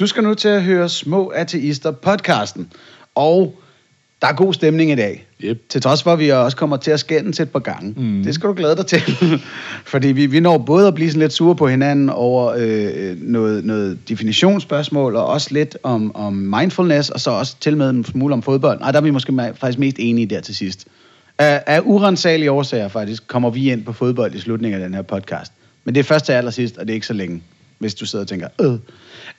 Du skal nu til at høre Små Ateister podcasten. Og der er god stemning i dag. Yep. Til trods for, at vi også kommer til at skændes et par gange. Mm. Det skal du glæde dig til. Fordi vi, vi når både at blive sådan lidt sure på hinanden over øh, noget, noget definitionsspørgsmål, og også lidt om, om mindfulness, og så også til med en smule om fodbold. Nej, der er vi måske faktisk mest enige der til sidst. Af, af urensagelige årsager faktisk kommer vi ind på fodbold i slutningen af den her podcast. Men det er først til allersidst, og det er ikke så længe, hvis du sidder og tænker, øh.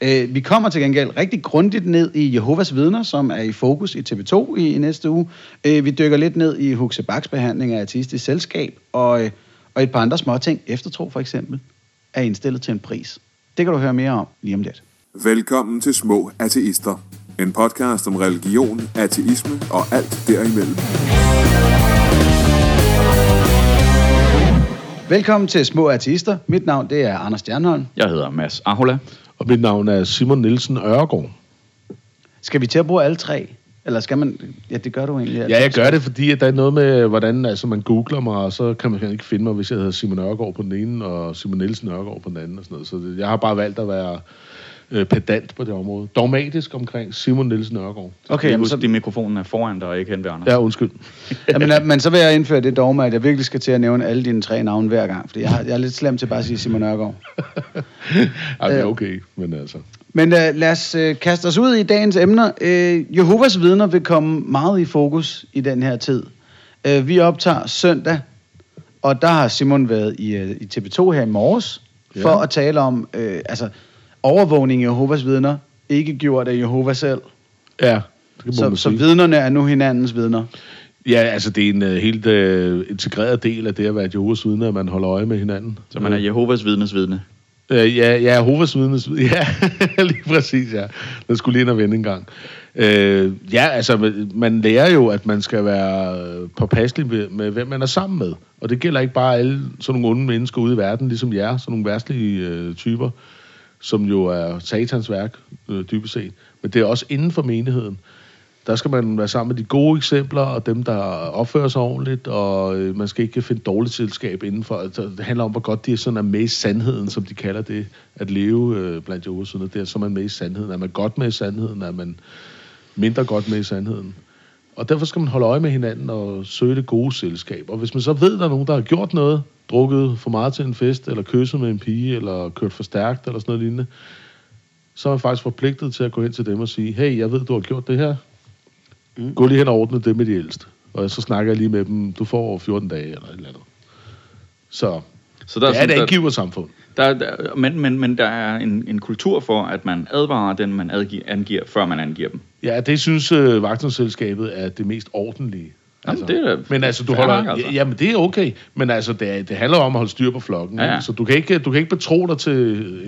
Øh, vi kommer til gengæld rigtig grundigt ned i Jehovas vidner, som er i fokus i TV2 i, i næste uge. Øh, vi dykker lidt ned i Huxe Baks behandling af artistisk selskab, og, øh, og et par andre små ting. Eftertro for eksempel er indstillet til en pris. Det kan du høre mere om lige om lidt. Velkommen til Små Ateister. En podcast om religion, ateisme og alt derimellem. Velkommen til Små Artister. Mit navn det er Anders Stjernholm. Jeg hedder Mads Ahola. Og mit navn er Simon Nielsen Ørgaard. Skal vi til at bruge alle tre? Eller skal man... Ja, det gør du egentlig. Ja, jeg gør det, fordi at der er noget med, hvordan altså, man googler mig, og så kan man ikke finde mig, hvis jeg hedder Simon Ørgaard på den ene, og Simon Nielsen Ørgaard på den anden. Og sådan noget. Så det, jeg har bare valgt at være øh, pedant på det område. Dogmatisk omkring Simon Nielsen Ørgaard. Okay, jamen, så, at mikrofonen er foran dig og ikke hen ved Anders. Ja, undskyld. jamen, men så vil jeg indføre det dogme, at jeg virkelig skal til at nævne alle dine tre navne hver gang. Fordi jeg, har, jeg er lidt slem til bare at sige Simon Ørgaard. Ej, det er Øh. okay, men altså... Men uh, lad os uh, kaste os ud i dagens emner. Uh, Jehovas vidner vil komme meget i fokus i den her tid. Uh, vi optager søndag, og der har Simon været i, uh, i TV2 her i morges, Ja. for at tale om uh, altså, overvågning af Jehovas vidner, ikke gjort af Jehova selv. Ja, det kan Så, så vidnerne er nu hinandens vidner. Ja, altså det er en uh, helt uh, integreret del af det at være et Jehovas vidne, at man holder øje med hinanden. Så man er Jehovas vidnes vidne. Øh, ja, ja, Jehovas vidnes Ja, lige præcis, ja. Den skulle lige ind og vende en gang. Øh, ja, altså, man lærer jo, at man skal være øh, påpasselig med, med, hvem man er sammen med. Og det gælder ikke bare alle sådan nogle onde mennesker ude i verden, ligesom jer, sådan nogle værstlige øh, typer, som jo er satans værk, øh, dybest set. Men det er også inden for menigheden. Der skal man være sammen med de gode eksempler, og dem, der opfører sig ordentligt, og øh, man skal ikke finde dårligt selskab indenfor. Altså, det handler om, hvor godt de sådan er med i sandheden, som de kalder det, at leve øh, blandt Jehovas vidner. Det er så er man med i sandheden. Er man godt med i sandheden, er man mindre godt med i sandheden. Og derfor skal man holde øje med hinanden og søge det gode selskab. Og hvis man så ved, at der er nogen, der har gjort noget, drukket for meget til en fest, eller kysset med en pige, eller kørt for stærkt, eller sådan noget lignende, så er man faktisk forpligtet til at gå hen til dem og sige, hey, jeg ved, du har gjort det her. Mm. Gå lige hen og ordne det med de ældste. Og så snakker jeg lige med dem, du får 14 dage, eller et eller andet. Så Så der det er et der, angiversamfund. der, der, men, men, men der er en, en kultur for, at man advarer den, man adgiver, angiver, før man angiver dem. Ja, det synes øh, vagtselskabet er det mest ordentlige. Jamen, det er men altså, du holder, nok, altså. Ja, jamen, det er okay. Men altså, det, er, det handler om at holde styr på flokken. Ja, ja. ikke? Så du kan, ikke, du kan ikke betro dig til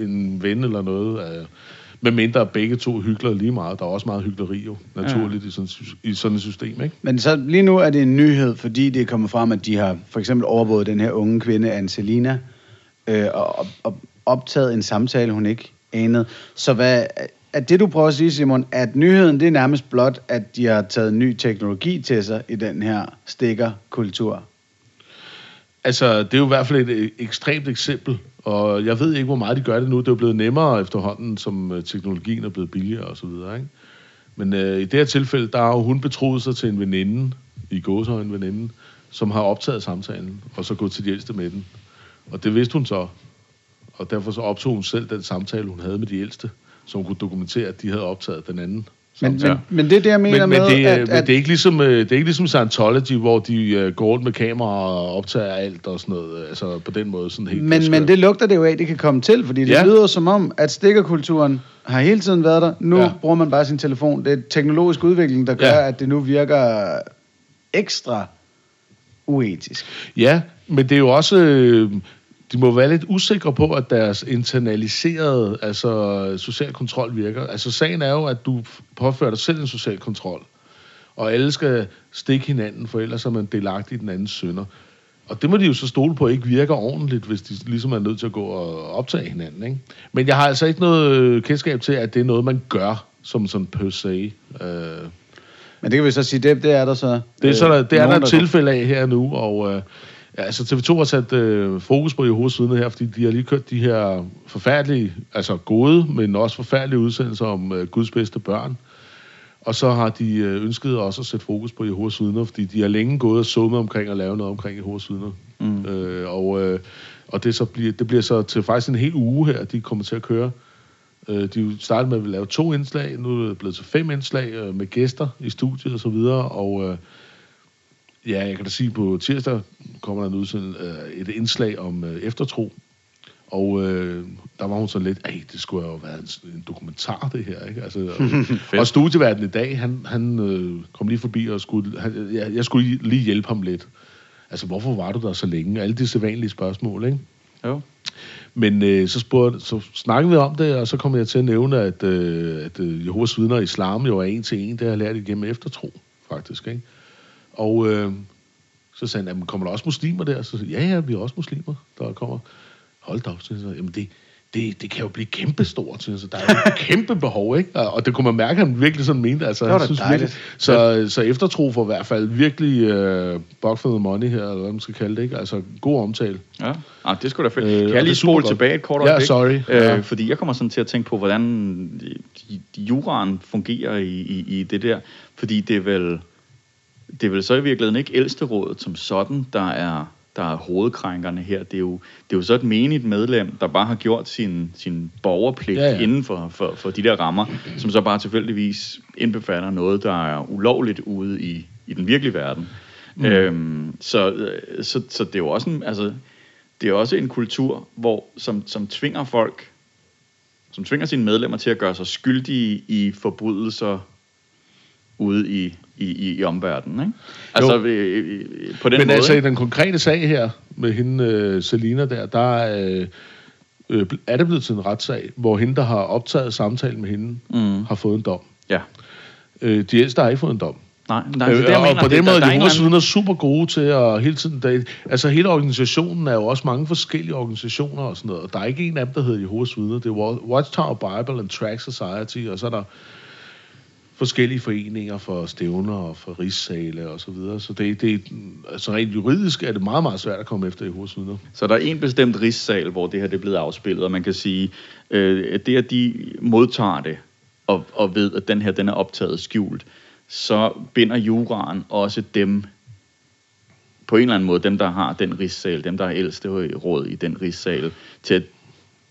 en ven eller noget, øh, medmindre begge to hygler lige meget. Der er også meget hyggeleri jo, naturligt ja. i, sådan, i sådan et system, ikke? Men så lige nu er det en nyhed, fordi det er kommet frem, at de har for eksempel overvåget den her unge kvinde, Anselina, øh, og, og optaget en samtale, hun ikke anede. Så hvad, er det, du prøver at sige, Simon, at nyheden, det er nærmest blot, at de har taget ny teknologi til sig i den her stikkerkultur? Altså, det er jo i hvert fald et ekstremt eksempel, og jeg ved ikke, hvor meget de gør det nu. Det er jo blevet nemmere efterhånden, som øh, teknologien er blevet billigere og så videre, ikke? Men øh, i det her tilfælde, der har hun betroet sig til en veninde, i gåsøjne veninde, som har optaget samtalen, og så gået til de ældste med den. Og det vidste hun så, og derfor så optog hun selv den samtale, hun havde med de ældste, hun kunne dokumentere, at de havde optaget den anden Men, men, men det er det, jeg mener Men, men, med, det, at, at, men det, er ikke ligesom, øh, det er ikke ligesom Scientology, hvor de uh, går rundt med kamera og optager alt og sådan noget. Altså på den måde sådan helt Men, men det lugter det jo af, det kan komme til, fordi det ja. Lyder som om, at stikkerkulturen har hele tiden været der. Nu ja. Bruger man bare sin telefon. Det er teknologisk udvikling, der gør. Ja. at det nu virker ekstra uetisk. Ja, men det er jo også... Øh, de må være lidt usikre på, at deres internaliserede altså, social kontrol virker. Altså sagen er jo, at du påfører dig selv en social kontrol. Og alle skal stikke hinanden, for ellers er man delagtig i den andens sønder. Og det må de jo så stole på ikke virker ordentligt, hvis de ligesom er nødt til at gå og optage hinanden. Ikke? Men jeg har altså ikke noget øh, kendskab til, at det er noget, man gør som sådan per se. Øh, Men det kan vi så sige, det, det er der så... Det er, så der, det er der nogen, et tilfælde af her nu, og øh, Ja, altså TV2 har sat øh, fokus på Jehovas her, fordi de har lige kørt de her forfærdelige, altså gode, men også forfærdelige udsendelser om øh, Guds bedste børn. Og så har de øh, ønsket også at sætte fokus på Jehovas vidner, fordi de har længe gået og summet omkring at lave noget omkring Jehovas vidner. Mm. Øh, og øh, og det, så bliver, det bliver så til faktisk en hel uge her, de kommer til at køre. Øh, de startede med at lave to indslag, nu er det blevet til fem indslag øh, med gæster i studiet og så videre, og øh, ja, jeg kan da sige, på tirsdag kommer der en udsend, øh, et indslag om øh, eftertro, og øh, der var hun så lidt, at det skulle jo være en, en dokumentar, det her. Ikke? Altså, og, og studieverden i dag, han, han øh, kom lige forbi og skulle, han, jeg, jeg skulle lige hjælpe ham lidt. Altså, hvorfor var du der så længe? Alle de sædvanlige spørgsmål, ikke? Jo. Men øh, så, spurgte, så snakkede vi om det, og så kom jeg til at nævne, at, øh, at øh, Jehovas vidner i islam jo er en til en. Det har jeg lært igennem eftertro, faktisk. Ikke? Og øh, så sagde han, kommer der også muslimer der? Så sagde jeg, ja, ja, vi er også muslimer, der kommer. Hold da op, så jeg, jamen det, det, det kan jo blive kæmpestort. Så der er jo et kæmpe behov, ikke? Og, og det kunne man mærke, at han virkelig sådan mente. Altså, Det var synes virkelig, så, så eftertro for i hvert fald virkelig uh, buck for the money her, eller hvad man skal kalde det, ikke? Altså, god omtale. Ja, ah, det skulle da fedt. Øh, Øh, kan jeg lige spole tilbage et kort Ja, øjeblik? sorry. Øh, Ja. Fordi jeg kommer sådan til at tænke på, hvordan juraen fungerer i, i, i det der. Fordi det er vel, det er vel så i virkeligheden ikke ældsterådet som sådan, der er, der er hovedkrænkerne her. Det er, jo, det er jo så et menigt medlem, der bare har gjort sin, sin borgerpligt Ja, ja, inden for, for, for de der rammer, som så bare tilfældigvis indbefatter noget, der er ulovligt ude i, i den virkelige verden. Mm. Øhm, så, så, så det er jo også en, altså, det er også en kultur, hvor, som, som tvinger folk, som tvinger sine medlemmer til at gøre sig skyldige i forbrydelser ude i, i, i, i omverdenen. Ikke? Altså øh, øh, på den Men måde. altså, i den konkrete sag her, med hende, øh, Selina der, der øh, øh, er det blevet til en retssag, hvor hende, der har optaget samtalen med hende, Mm. har fået en dom. Ja. Øh, de ældste har ikke fået en dom. Nej, nej er det, Øh, jeg og mener. på Det- den måde, der er de vidner er super gode til at hele tiden... Der, altså, hele organisationen er jo også mange forskellige organisationer og sådan noget. Og der er ikke en af dem, der hedder Jehovas vidner. Det er Wa- Watchtower Bible and Track Society, og så er der forskellige foreninger for stævner og for rigssale og så videre. Så det, det, altså rent juridisk er det meget, meget svært at komme efter i hovedsvidner. Så der er en bestemt rigssal, hvor det her det er blevet afspillet, og man kan sige, øh, at det, at de modtager det, og, og ved, at den her den er optaget skjult, så binder juraen også dem, på en eller anden måde, dem, der har den rigssal, dem, der er ældste råd i den rigssal, til at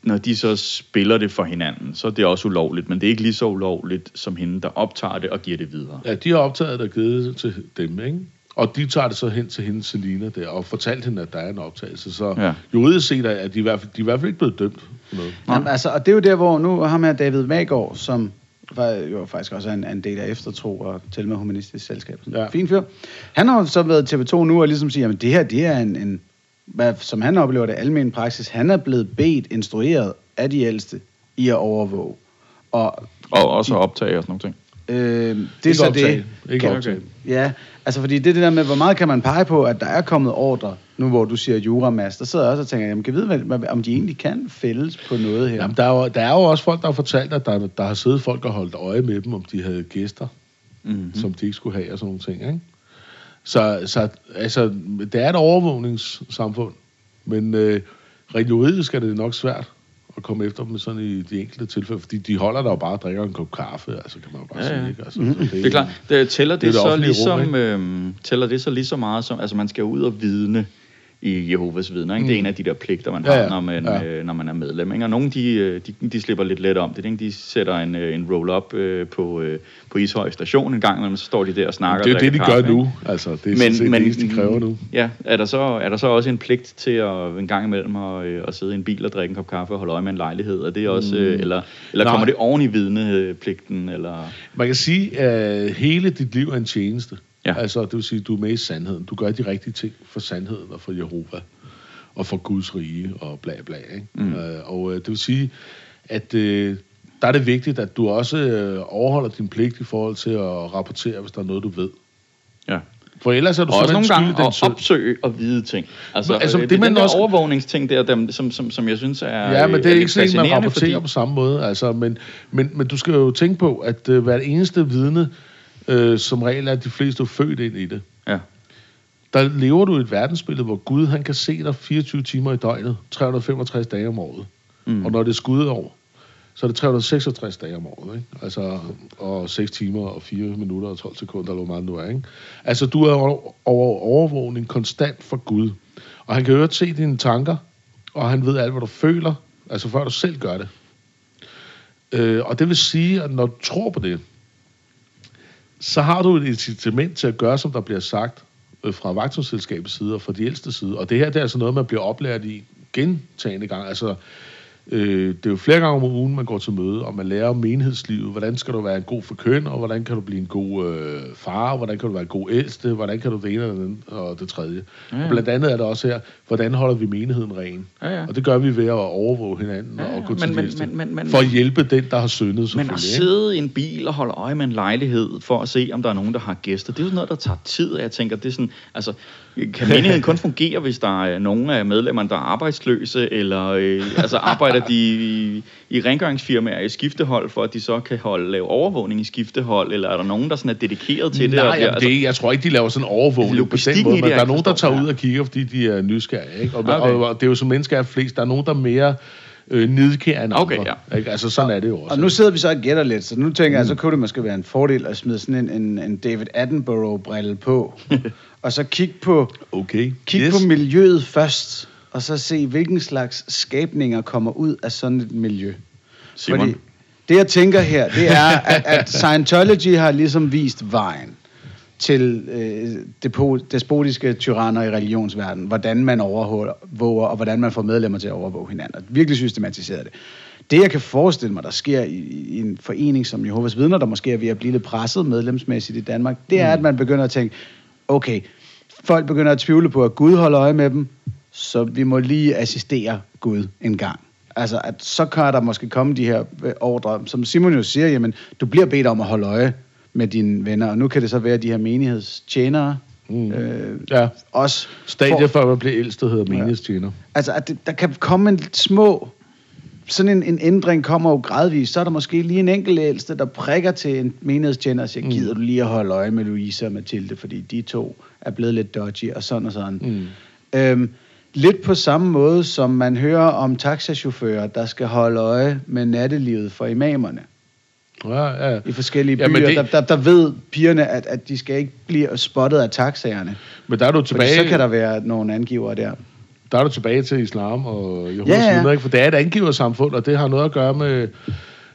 når de så spiller det for hinanden, så er det også ulovligt, men det er ikke lige så ulovligt som hende, der optager det og giver det videre. Ja, de har optaget det og givet det til dem, ikke? Og de tager det så hen til hende, Selina, der, og fortalt hende, at der er en optagelse. Så Ja. juridisk set er de, i hvert fald, de er i hvert fald ikke blevet dømt for noget. Jamen, altså, og det er jo der, hvor nu har med David Magård, som var jo faktisk også er en, en del af Eftertro og til med Humanistisk Selskab. Ja. Fin fyr. Han har jo så været TV2 nu og ligesom siger, at det her, det er en, en hvad, som han oplever det, almen praksis. Han er blevet bedt, instrueret af de ældste i at overvåge. Og Og også optage og sådan nogle ting. øh, det er så optage. det. Ikke Kan- optage. Ja, altså fordi det er det der med, hvor meget kan man pege på, at der er kommet ordre, nu hvor du siger juramas, der sidder jeg også og tænker, jamen kan vide, hvad, hvad- om de egentlig kan fælles på noget her. Jamen, der, er jo, der er jo også folk, der har fortalt, at der, der har siddet folk og holdt øje med dem, om de havde gæster, Mm-hmm. som de ikke skulle have og sådan nogle ting, ikke? Så, så altså, det er et overvågningssamfund, men øh, rent juridisk er det nok svært at komme efter dem sådan i de enkelte tilfælde, fordi de holder der jo bare og drikker en kop kaffe, altså kan man jo bare Ja, ja, sige, ikke? Altså, så Det er klart. Det, tæller det, Det det så rum, ligesom, ikke? øhm, tæller det så lige så meget som, altså man skal ud og vidne i Jehovas vidner, ikke? Det er en af de der pligter, man Ja, har, når man, Ja. øh, når man er medlem, ikke? Og nogle, de, øh, de, de slipper lidt let om det, ikke? De sætter en, øh, en roll-up øh, på, øh, på Ishøj station en gang, imellem, så står de der og snakker det er jo det, de gør kaffe, nu. ikke? Altså, det er men, sådan set det eneste, de kræver nu. Ja, er der, så, er der så også en pligt til at en gang imellem at, øh, at sidde i en bil og drikke en kop kaffe og holde øje med en lejlighed? Er det også, øh, eller, eller Nej. kommer det oven i vidnepligten? Eller? Man kan sige, at hele dit liv er en tjeneste. Ja. Altså, det vil sige, du er med i sandheden. Du gør de rigtige ting for sandheden og for Jehova. Og for Guds rige og bla bla. Ikke? Mm. Øh, og øh, det vil sige, at øh, der er det vigtigt, at du også øh, overholder din pligt i forhold til at rapportere, hvis der er noget, du ved. Ja. For ellers er du Og også nogle gange den at opsøge og vide ting. Altså, Men, altså, altså det, det man den der også- overvågningsting der, dem, som, som, som jeg synes er Ja, men det er lidt ikke sådan, man rapporterer på samme måde. Altså, men, men, men du skal jo tænke på, at øh, hvert eneste vidne, øh, som regel er de fleste jo født ind i det. Ja. der lever du i et verdensbillede, hvor Gud han kan se dig 24 timer i døgnet, 365 dage om året. Mm. Og når det er skudår, så er det 366 dage om året, ikke? Altså, og 6 timer og 4 minutter og 12 sekunder, eller hvor meget du er, ikke? Altså, du er over, over overvågning konstant for Gud. Og han kan jo se dine tanker, og han ved alt, hvad du føler, altså før du selv gør det. Øh, og det vil sige, at når du tror på det, så har du et incitament til at gøre, som der bliver sagt øh, fra vagtselskabets side og fra de ældste side. Og det her det er altså noget, man bliver oplært i gentagende gang. Altså, Øh, det er jo flere gange om ugen, man går til møde, og man lærer om menighedslivet. Hvordan skal du være en god forkøn, og hvordan kan du blive en god øh, far, hvordan kan du være en god ældste, hvordan kan du det ene og det, og det tredje. Ja. Og blandt andet er det også her, hvordan holder vi menigheden ren? Ja, ja. Og det gør vi ved at overvåge hinanden ja, ja. og gå til men, men, men, men, for at hjælpe den, der har syndet. Men at sidde i en bil og holde øje med en lejlighed for at se, om der er nogen, der har gæster, det er jo noget, der tager tid, og jeg tænker, det er sådan, altså, kan menigheden kun fungere, hvis der er nogen af medlemmerne, der er arbejdsløse, eller øh, altså arbejder de i, i rengøringsfirmaer i skiftehold, for at de så kan holde, lave overvågning i skiftehold, eller er der nogen, der sådan er dedikeret til Nej, det? Nej, det, altså, jeg tror ikke, de laver sådan overvågning på den måde, men der er nogen, der tager ud og kigger, fordi de er nysgerrige. Ikke? Og, okay. og, og det er jo som mennesker er flest, der er nogen, der er mere øh, nidkær end okay, andre. Ja. Ikke? Altså sådan er det jo også. Og nu sidder vi så og gætter lidt, så nu tænker mm. jeg, så kunne det måske være en fordel at smide sådan en, en, en David Attenborough-brille på, og så kigge på, okay. kig yes. på miljøet først, og så se, hvilken slags skabninger kommer ud af sådan et miljø. Simon. Fordi det, jeg tænker her, det er, at, at Scientology har ligesom vist vejen til øh, despotiske tyranner i religionsverdenen, hvordan man overvåger, og hvordan man får medlemmer til at overvåge hinanden. Virkelig systematiseret det. Det, jeg kan forestille mig, der sker i, i en forening som Jehovas Vidner, der måske er ved at blive lidt presset medlemsmæssigt i Danmark, det er, mm. at man begynder at tænke, okay, folk begynder at tvivle på, at Gud holder øje med dem, så vi må lige assistere Gud en gang. Altså, at så kan der måske komme de her øh, ordre, som Simon jo siger, jamen, du bliver bedt om at holde øje med dine venner, og nu kan det så være de her menighedstjenere, Mm. Øh, ja. Også Stadiet for, for at blive ældste hedder menighedstjener. Ja. Altså, at det, der kan komme en små... Sådan en, en ændring kommer jo gradvist. Så er der måske lige en enkelt ældste, der prikker til en menighedstjener og siger, mm. gider du lige at holde øje med Louise og Mathilde, fordi de to er blevet lidt dodgy, og sådan og sådan. Mm. Øhm, lidt på samme måde, som man hører om taxachauffører, der skal holde øje med nattelivet for imamerne. Ja, ja. I forskellige byer, ja, det... der, der, der ved pigerne, at, at de skal ikke blive spottet af taxaerne. Men der er du tilbage... Fordi så kan der være nogle angiver der. Der er du tilbage til islam og Jehovas ja, ja. ikke? For det er et angiversamfund, og det har noget at gøre med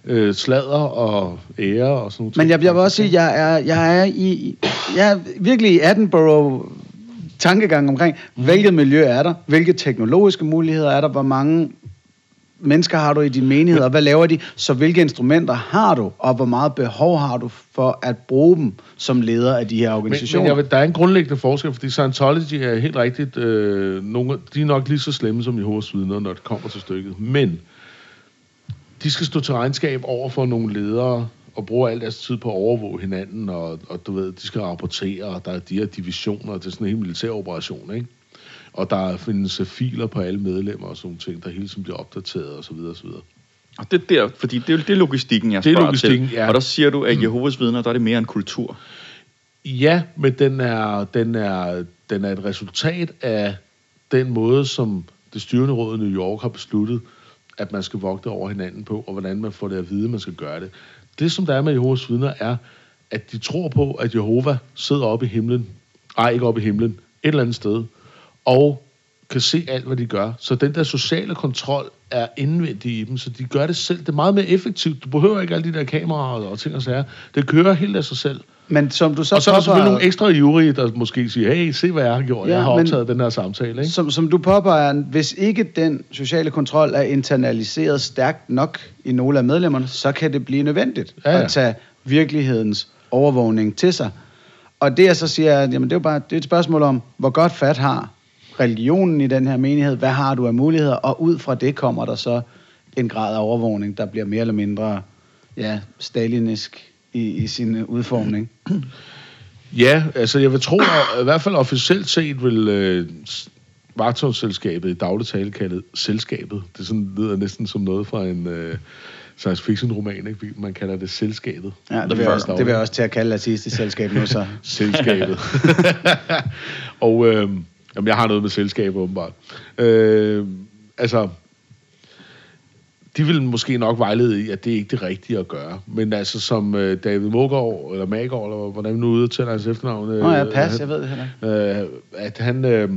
øh, sladder og ære og sådan noget. Men jeg, jeg vil også sige, at jeg er, jeg er, i, jeg er virkelig i Edinburgh tankegang omkring, mm. hvilket miljø er der, hvilke teknologiske muligheder er der, hvor mange mennesker har du i din menighed, og hvad laver de? Så hvilke instrumenter har du, og hvor meget behov har du for at bruge dem som leder af de her organisationer? Men, men jeg ved, der er en grundlæggende forskel, fordi Scientology er helt rigtigt, øh, nogle, de er nok lige så slemme som Jehovas vidner, når det kommer til stykket. Men de skal stå til regnskab over for nogle ledere, og bruger al deres tid på at overvåge hinanden, og, og du ved, de skal rapportere, og der er de her divisioner, det er sådan en helt militær operation, ikke? Og der findes filer på alle medlemmer og sådan ting, der hele tiden bliver opdateret og så videre og så videre. Og det der, fordi det er, det er logistikken, jeg det er logistikken, til. Ja. Og der siger du, at Jehovas vidner, der er det mere en kultur. Ja, men den er, den er, den er et resultat af den måde, som det styrende råd i New York har besluttet, at man skal vogte over hinanden på, og hvordan man får det at vide, at man skal gøre det. Det, som der er med Jehovas vidner, er, at de tror på, at Jehova sidder oppe i himlen. Ej, ikke oppe i himlen. Et eller andet sted og kan se alt, hvad de gør. Så den der sociale kontrol er indvendig i dem, så de gør det selv. Det er meget mere effektivt. Du behøver ikke alle de der kameraer og ting og sager. Det kører helt af sig selv. Men som du så og så er der selvfølgelig nogle ekstra jury, der måske siger, hey, se hvad jeg har gjort, ja, jeg har optaget den her samtale. Ikke? Som, som du påpeger, hvis ikke den sociale kontrol er internaliseret stærkt nok i nogle af medlemmerne, så kan det blive nødvendigt ja, ja. at tage virkelighedens overvågning til sig. Og det jeg så siger, at jamen, det er jo bare det er et spørgsmål om, hvor godt fat har religionen i den her menighed, hvad har du af muligheder, og ud fra det kommer der så en grad af overvågning, der bliver mere eller mindre ja, stalinisk i, i sin udformning. Ja, altså jeg vil tro, at i hvert fald officielt set vil øh, vagtårsselskabet i daglig tale kaldet selskabet. Det sådan, lyder næsten som noget fra en... Øh, science fiction roman, ikke? Man kalder det selskabet. Ja, det vil, jeg også, det vil jeg også til at kalde artistisk selskab nu, så. selskabet. og øh, jamen, jeg har noget med selskabet, åbenbart. Øh, altså, de vil måske nok vejlede i, at det er ikke det rigtige at gøre. Men altså, som øh, David Mågaard, eller Magård, eller hvordan vi nu udtaler hans efternavn. Øh, Nå ja, pas, han- jeg ved det heller ikke. øh, at han, øh,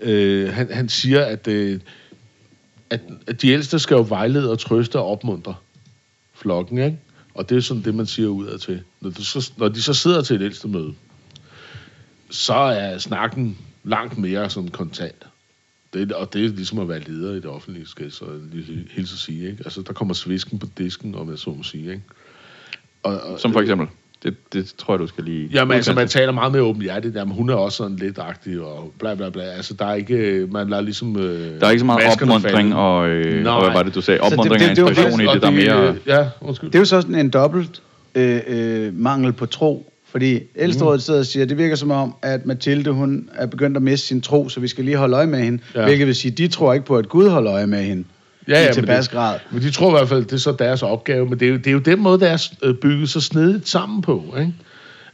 øh, han, han siger, at, øh, at, at de ældste skal jo vejlede og trøste og opmuntre flokken, ikke? Og det er sådan det, man siger udad til. Når, du så, når de så sidder til et ældste møde, så er snakken langt mere sådan kontant. Det, og det er ligesom at være leder i det offentlige, skal jeg så lige hilse at sige. Ikke? Altså, der kommer svisken på disken, om jeg så må sige. Ikke? Og, og, Som for eksempel. Det, det tror jeg, du skal lige... Jamen, altså, man taler meget mere åbenhjertigt. Jamen, hun er også sådan lidt agtig og bla bla bla. Altså, der er ikke... Man lader ligesom... Øh, Der er ikke så meget falde. og, øh, Nej. og hvad var det, du sagde? Så det- Opmundring det- og det inspiration i Og det, der er mere... øh, Ja, undskyld. Det er jo så sådan en dobbelt øh, øh, mangel på tro. Fordi ældsterådet sidder og siger, at det virker som om, at Mathilde hun er begyndt at miste sin tro, så vi skal lige holde øje med hende. Ja. Hvilket vil sige, at de tror ikke på, at Gud holder øje med hende. Ja, ja, i men det- grad. Men de tror i hvert fald, det er så deres opgave. Men det er jo, det er jo den måde, der er øh, bygget så snedigt sammen på, ikke?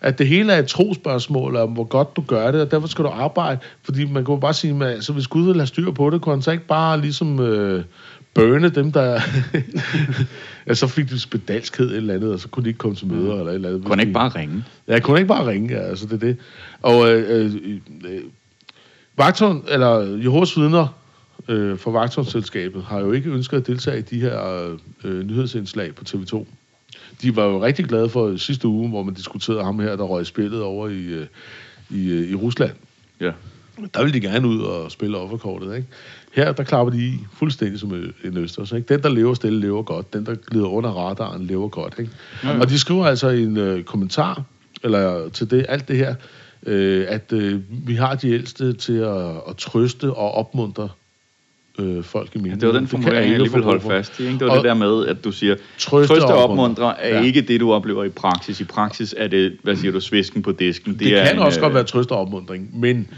At det hele er et trospørgsmål om, hvor godt du gør det, og derfor skal du arbejde. Fordi man kan jo bare sige, at altså, hvis Gud vil have styr på det, kunne han så ikke bare ligesom øh, børne dem, der... ja, så fik de spedalskhed eller andet, og så kunne de ikke komme til møder eller et eller andet. Kunne ikke bare ringe? Ja, kunne ikke bare ringe, ja, altså det er det. Og øh, øh, øh, eller Jehovas vidner øh, fra Vagtårnsselskabet har jo ikke ønsket at deltage i de her øh, nyhedsindslag på TV2. De var jo rigtig glade for sidste uge, hvor man diskuterede ham her, der røg spillet over i, øh, i, øh, i Rusland. Ja. Der vil de gerne ud og spille offerkortet, ikke? Her, der klapper de i fuldstændig som en østers, ikke? Den, der lever stille, lever godt. Den, der glider under radaren, lever godt, ikke? Mm. Og de skriver altså en øh, kommentar, eller til det, alt det her, øh, at øh, vi har de ældste til at, at trøste og opmuntre øh, folk i Ja, menigheden. det var den formulering, jeg brug for. fast i. Ikke? Det var Og- det der med, at du siger, Trøste trøste og opmuntre er Ja. ikke det, du oplever i praksis. I praksis er det, hvad siger du, svisken på disken. Det, det er kan en, også øh, godt være trøst og opmundring, men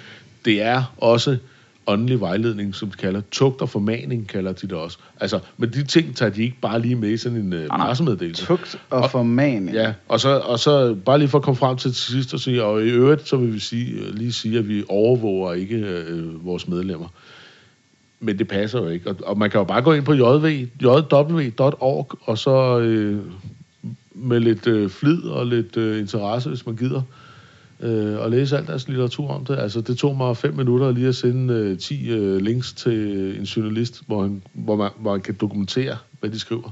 det er også åndelig vejledning, som de kalder. Tugt og formaning kalder de det også. Altså, men de ting tager de ikke bare lige med i sådan en nej. pressemeddelelse. Tugt og formaning. Ja, og så, og så bare lige for at komme frem til til sidst og sige, og i øvrigt, så vil vi sige, øh, lige sige, at vi overvåger ikke øh, vores medlemmer. Men det passer jo ikke. Og, og man kan jo bare gå ind på jv, jw.org, og så øh, med lidt øh, flid og lidt øh, interesse, hvis man gider, øh, og læse alt deres litteratur om det. Altså, det tog mig fem minutter lige at sende øh, 10 øh, links til en journalist, hvor, han, hvor, man, hvor man kan dokumentere, hvad de skriver.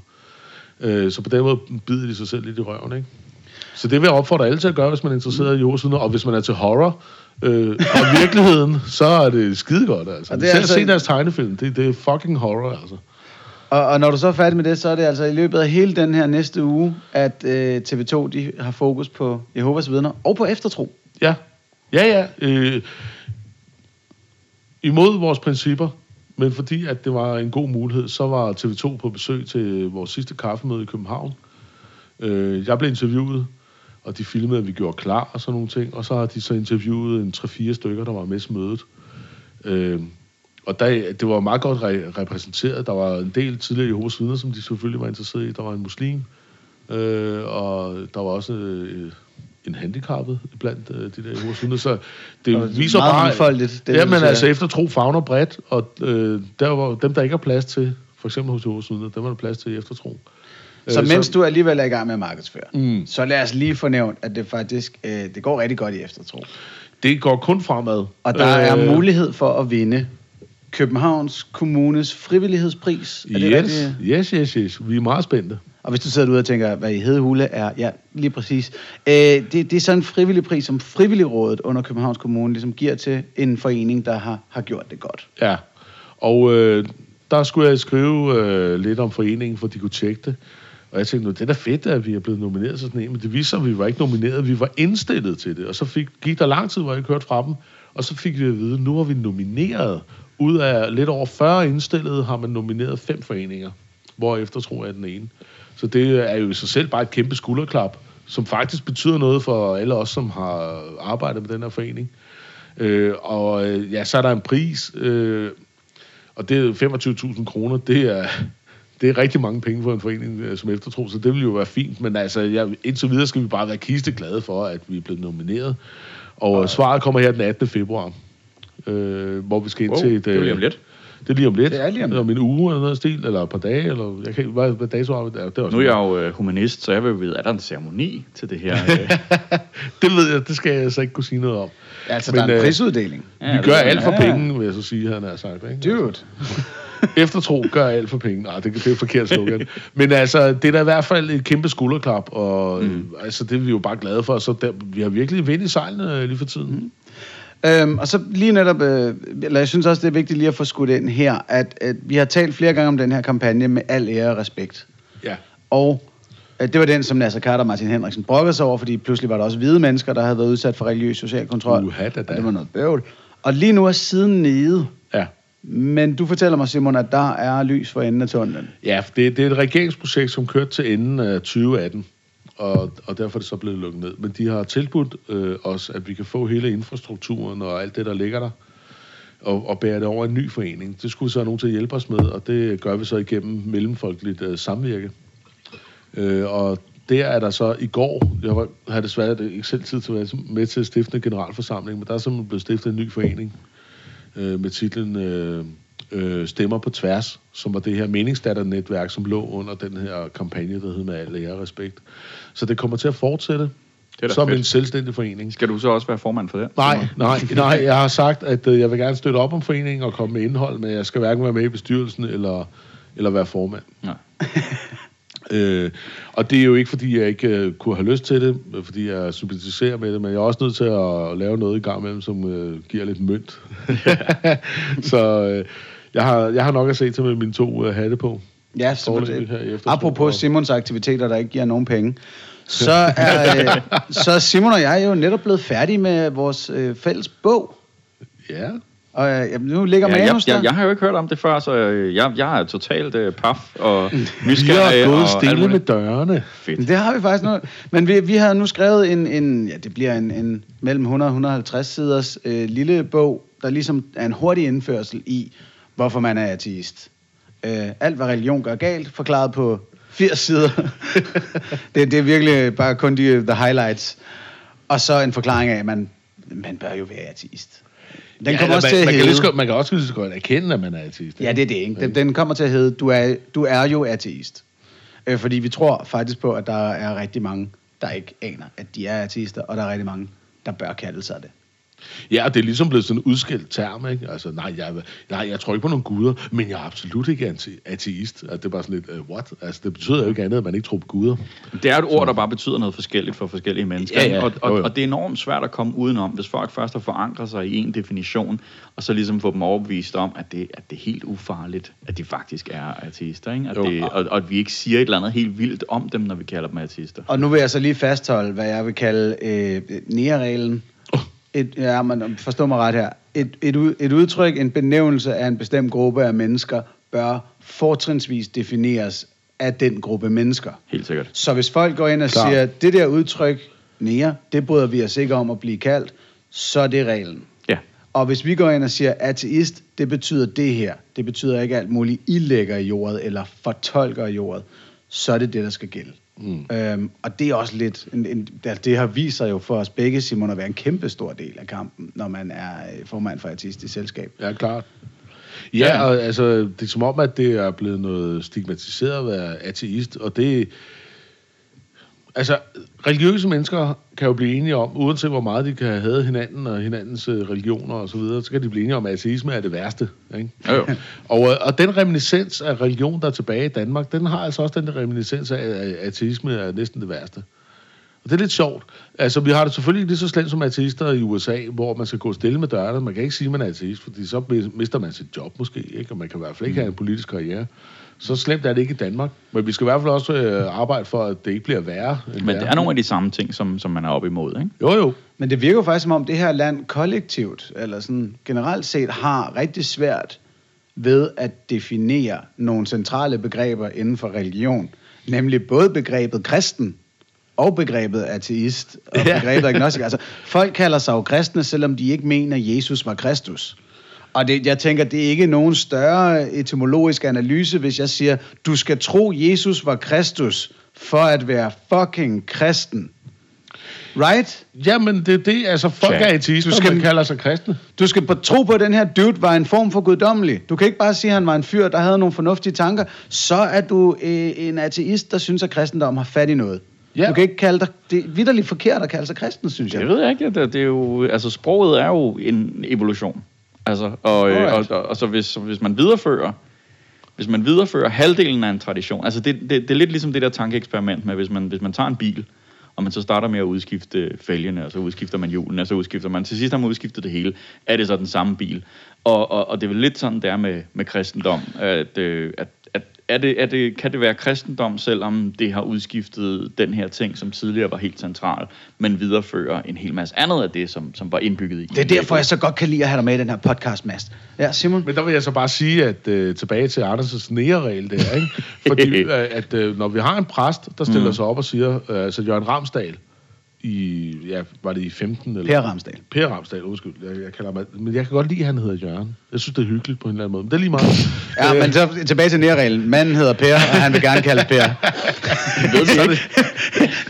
Øh, så på den måde bider de sig selv lidt i røven, ikke? Så det vil jeg opfordre alle til at gøre, hvis man er interesseret i vidner. Og hvis man er til horror øh, og virkeligheden, så er det skide godt, altså. Og det er det altså- se deres tegnefilm. Det, det er fucking horror, altså. Og, og når du så er færdig med det, så er det altså i løbet af hele den her næste uge, at øh, TV2 de har fokus på Jehovas vidner og på eftertro. Ja. Ja, ja. Øh, imod vores principper, men fordi at det var en god mulighed, så var TV2 på besøg til vores sidste kaffemøde i København. Øh, jeg blev interviewet, og de filmede, at vi gjorde klar og sådan nogle ting, og så har de så interviewet en 3-4 stykker, der var med til mødet. Øh, og der, det var meget godt re- repræsenteret. Der var en del tidligere Jehovas vidner, som de selvfølgelig var interesseret i. Der var en muslim, øh, og der var også øh, en handicappet blandt øh, de der Jehovas vidner. Så det Og viser meget bare... mangfoldigt, det ja, men altså efter tro fagner bredt, og øh, der var dem, der ikke har plads til, for eksempel hos Jehovas vidner, dem var der plads til i eftertro. Så Øh, mens du alligevel er i gang med at markedsføre, Mm. så lad os lige få nævnt, at det faktisk øh, det går rigtig godt i eftertro. Det går kun fremad. Og der Øh, er mulighed for at vinde Københavns Kommunes frivillighedspris. Er det Yes, rigtigt? yes, yes, yes. Vi er meget spændte. Og hvis du sidder derude og tænker, hvad i Hedehule er, ja, lige præcis. Øh, det, det er så en frivillig pris, som Frivilligrådet under Københavns Kommune ligesom giver til en forening, der har, har gjort det godt. Ja, og øh, der skulle jeg skrive øh, lidt om foreningen, for de kunne tjekke det. Og jeg tænkte, nu det er da fedt, at vi er blevet nomineret til sådan en, men det viser sig, at vi var ikke nomineret, vi var indstillet til det. Og så fik, gik der lang tid, hvor jeg ikke hørte fra dem, og så fik vi at vide, at nu var vi nomineret. Ud af lidt over 40 indstillede har man nomineret fem foreninger, hvorefter tror jeg den ene. Så det er jo i sig selv bare et kæmpe skulderklap, som faktisk betyder noget for alle os, som har arbejdet med den her forening. Øh, og øh, ja, så er der en pris, øh, og det er 25.000 kroner, det er, det er rigtig mange penge for en forening øh, som eftertro, så det vil jo være fint. Men altså, jeg, indtil videre skal vi bare være kisteglade for, at vi er blevet nomineret. Og svaret kommer her den 18. februar, øh, hvor vi skal ind Wow, til et... det er lige om øh, lidt. Det er lige om lidt. Det er lige om lidt. Om en uge eller noget stil, eller et par dage, eller jeg kan ikke, hvad, hvad dato har vi der? Det er også Nu er jeg jo øh, humanist, så jeg vil vide, er der en ceremoni til det her? Øh? Det ved jeg, det skal jeg så ikke kunne sige noget om. Altså, Men, der er en øh, prisuddeling. Ja, vi gør alt for ja, ja. penge, vil jeg så sige, han har sagt. Ikke? Dude. Eftertro gør alt for penge. Nej, det, det er et forkert slogan. Men altså, det er da i hvert fald et kæmpe skulderklap, og mm. altså, det er vi jo bare glade for. Så der, vi har virkelig vind i sejlene øh, lige for tiden. Mm. Øhm, og så lige netop, øh, eller jeg synes også, det er vigtigt lige at få skudt ind her, at, at vi har talt flere gange om den her kampagne med al ære og respekt. Ja. Og øh, det var den, som Nasser Carter og Martin Henriksen brokkede sig over, fordi pludselig var der også hvide mennesker, der havde været udsat for religiøs social kontrol. Uha, da, da. Det var noget bøvl. Og lige nu er siden nede. Ja. Men du fortæller mig, Simon, at der er lys for enden af tunnelen. Ja, det, det er et regeringsprojekt, som kørte til enden af 2018, og, og derfor er det så blevet lukket ned. Men de har tilbudt øh, os, at vi kan få hele infrastrukturen og alt det, der ligger der, og, og bære det over i en ny forening. Det skulle så have nogen til at hjælpe os med, og det gør vi så igennem mellemfolkeligt øh, samvirke. Øh, og der er der så i går, jeg var, havde desværre ikke selv tid til at være med til at stifte en generalforsamling, men der er simpelthen blevet stiftet en ny forening øh, med titlen øh, øh, Stemmer på tværs, som var det her meningsdatternetværk, som lå under den her kampagne, der hed med al ære respekt. Så det kommer til at fortsætte Det er som fedt. en selvstændig forening. Skal du så også være formand for det? Nej, nej, nej, jeg har sagt, at øh, jeg vil gerne støtte op om foreningen og komme med indhold, men jeg skal hverken være med i bestyrelsen eller, eller være formand. Nej. Øh, og det er jo ikke, fordi jeg ikke øh, kunne have lyst til det, øh, fordi jeg sympatiserer med det, men jeg er også nødt til at lave noget i gang med dem, som øh, giver lidt mønt. så øh, jeg, har, jeg har nok at se til med mine to øh, hatte på. Ja, så efterskole. apropos Simons aktiviteter, der ikke giver nogen penge, så er, øh, så er Simon og jeg jo netop blevet færdige med vores øh, fælles bog. Ja. Og øh, nu ligger Ja, jeg, manus der. jeg, jeg har jo ikke hørt om det før, så øh, jeg, jeg er totalt øh, paf og Vi har og gået stille med dørene. Fedt. Det har vi faktisk nu. Men vi, vi havde nu skrevet en, en ja, det bliver en, en mellem 100 og 150 siders øh, lille bog, der ligesom er en hurtig indførsel i, hvorfor man er ateist. Øh, alt, hvad religion gør galt, forklaret på 80 sider. det, det er virkelig bare kun de the highlights. Og så en forklaring af, at man, man bør jo være ateist. Den ja, kommer også man, til at man, kan hedde... lige så godt, man kan også lige så godt erkende, at man er ateist. Ja, det er det, ikke? Den, den kommer til at hedde, du er, du er jo ateist. Øh, fordi vi tror faktisk på, at der er rigtig mange, der ikke aner, at de er ateister, og der er rigtig mange, der bør kalde sig det. Ja, og det er ligesom blevet sådan en udskilt term, ikke? Altså, nej, jeg, nej, jeg tror ikke på nogen guder, men jeg er absolut ikke anti- ateist. Altså, det er bare sådan lidt, uh, what? Altså, det betyder jo ikke andet, at man ikke tror på guder. Det er et ord, der bare betyder noget forskelligt for forskellige mennesker. Ja, ja. Og, og, Jo, jo. og det er enormt svært at komme udenom, hvis folk først har forankret sig i en definition, og så ligesom få dem overbevist om, at det, at det er helt ufarligt, at de faktisk er ateister. Ikke? At Jo. det, og, og at vi ikke siger et eller andet helt vildt om dem, når vi kalder dem ateister. Og nu vil jeg så lige fastholde, hvad jeg vil kalde øh, nærereglen. Et, ja, man forstår mig ret her. Et, et, et udtryk, en benævnelse af en bestemt gruppe af mennesker, bør fortrinsvis defineres af den gruppe mennesker. Helt sikkert. Så hvis folk går ind og Klar. siger, det der udtryk, nære, det bryder vi os ikke om at blive kaldt, så er det reglen. Ja. Og hvis vi går ind og siger, ateist, det betyder det her, det betyder ikke alt muligt, I lægger i jordet, eller fortolker i jordet, så er det det, der skal gælde. Mm. Øhm, og det er også lidt, en, en, det- det har vist sig jo for os begge, Simon, at være en kæmpe stor del af kampen, når man er øh, formand for ateistisk selskab. Ja, klart. Ja, og altså, det er som om, at det er blevet noget stigmatiseret at være ateist, og det... Altså, religiøse mennesker kan jo blive enige om, uanset hvor meget de kan have hinanden og hinandens øh, religioner og så videre, så kan de blive enige om, at ateisme er det værste. Ikke? Jo, jo. Og, øh, og den reminiscens af religion, der er tilbage i Danmark, den har altså også den reminiscens af, at ateisme er næsten det værste. Og det er lidt sjovt. Altså, vi har det selvfølgelig lige så slemt som ateister i USA, hvor man skal gå stille med dørene. Man kan ikke sige, at man er ateist, fordi så mister man sit job måske, ikke? og man kan i hvert fald ikke have en politisk karriere. Så slemt er det ikke i Danmark. Men vi skal i hvert fald også øh, arbejde for, at det ikke bliver værre. Men det er nogle af de samme ting, som, som man er op imod, ikke? Jo, jo. Men det virker jo faktisk som om, det her land kollektivt, eller sådan generelt set, har rigtig svært ved at definere nogle centrale begreber inden for religion. Nemlig både begrebet kristen og begrebet ateist og Ja. begrebet agnostiker. Altså, folk kalder sig jo kristne, selvom de ikke mener, at Jesus var Kristus. Og det, jeg tænker, det er ikke nogen større etymologisk analyse, hvis jeg siger, du skal tro, Jesus var Kristus for at være fucking kristen. Right? Jamen, det er det. Altså, folk Tja, er ateister, du skal- man kalder sig kristne. Du skal på- tro på, at den her dude var en form for guddommelig. Du kan ikke bare sige, at han var en fyr, der havde nogle fornuftige tanker. Så er du øh, en ateist, der synes, at kristendom har fat i noget. Ja. Du kan ikke kalde dig... Det er vidderligt forkert at kalde sig kristen, synes jeg. Det ved jeg ikke. Det, det er jo, altså, sproget er jo en evolution. Altså, og, øh, og, Alright. og, og så hvis, hvis man viderefører hvis man viderefører halvdelen af en tradition, altså det, det, det er lidt ligesom det der tankeeksperiment med, hvis man, hvis man tager en bil, og man så starter med at udskifte fælgene, og så udskifter man hjulen, og så udskifter man, til sidst har man udskiftet det hele, er det så den samme bil. Og, og, og det er vel lidt sådan, det er med, med kristendom, at, øh, at, at er det, er det, kan det være kristendom, selvom det har udskiftet den her ting, som tidligere var helt central, men viderefører en hel masse andet af det, som, som var indbygget i. Det er derfor, jeg så godt kan lide at have dig med i den her podcast, Mads. Ja, Simon? Men der vil jeg så bare sige, at øh, tilbage til Anders' næreregel der, ikke? Fordi øh, at øh, når vi har en præst, der stiller mm. sig op og siger, øh, altså Jørgen Ramsdal, i, ja, var det i 15? Eller? Per Ramsdal. Per Ramsdal, undskyld. Jeg, jeg kalder mig, men jeg kan godt lide, at han hedder Jørgen. Jeg synes, det er hyggeligt på en eller anden måde. Men det er lige meget. Ja, Øh, men så tilbage til nærreglen. Manden hedder Per, og han vil gerne kaldes Per. vi ikke.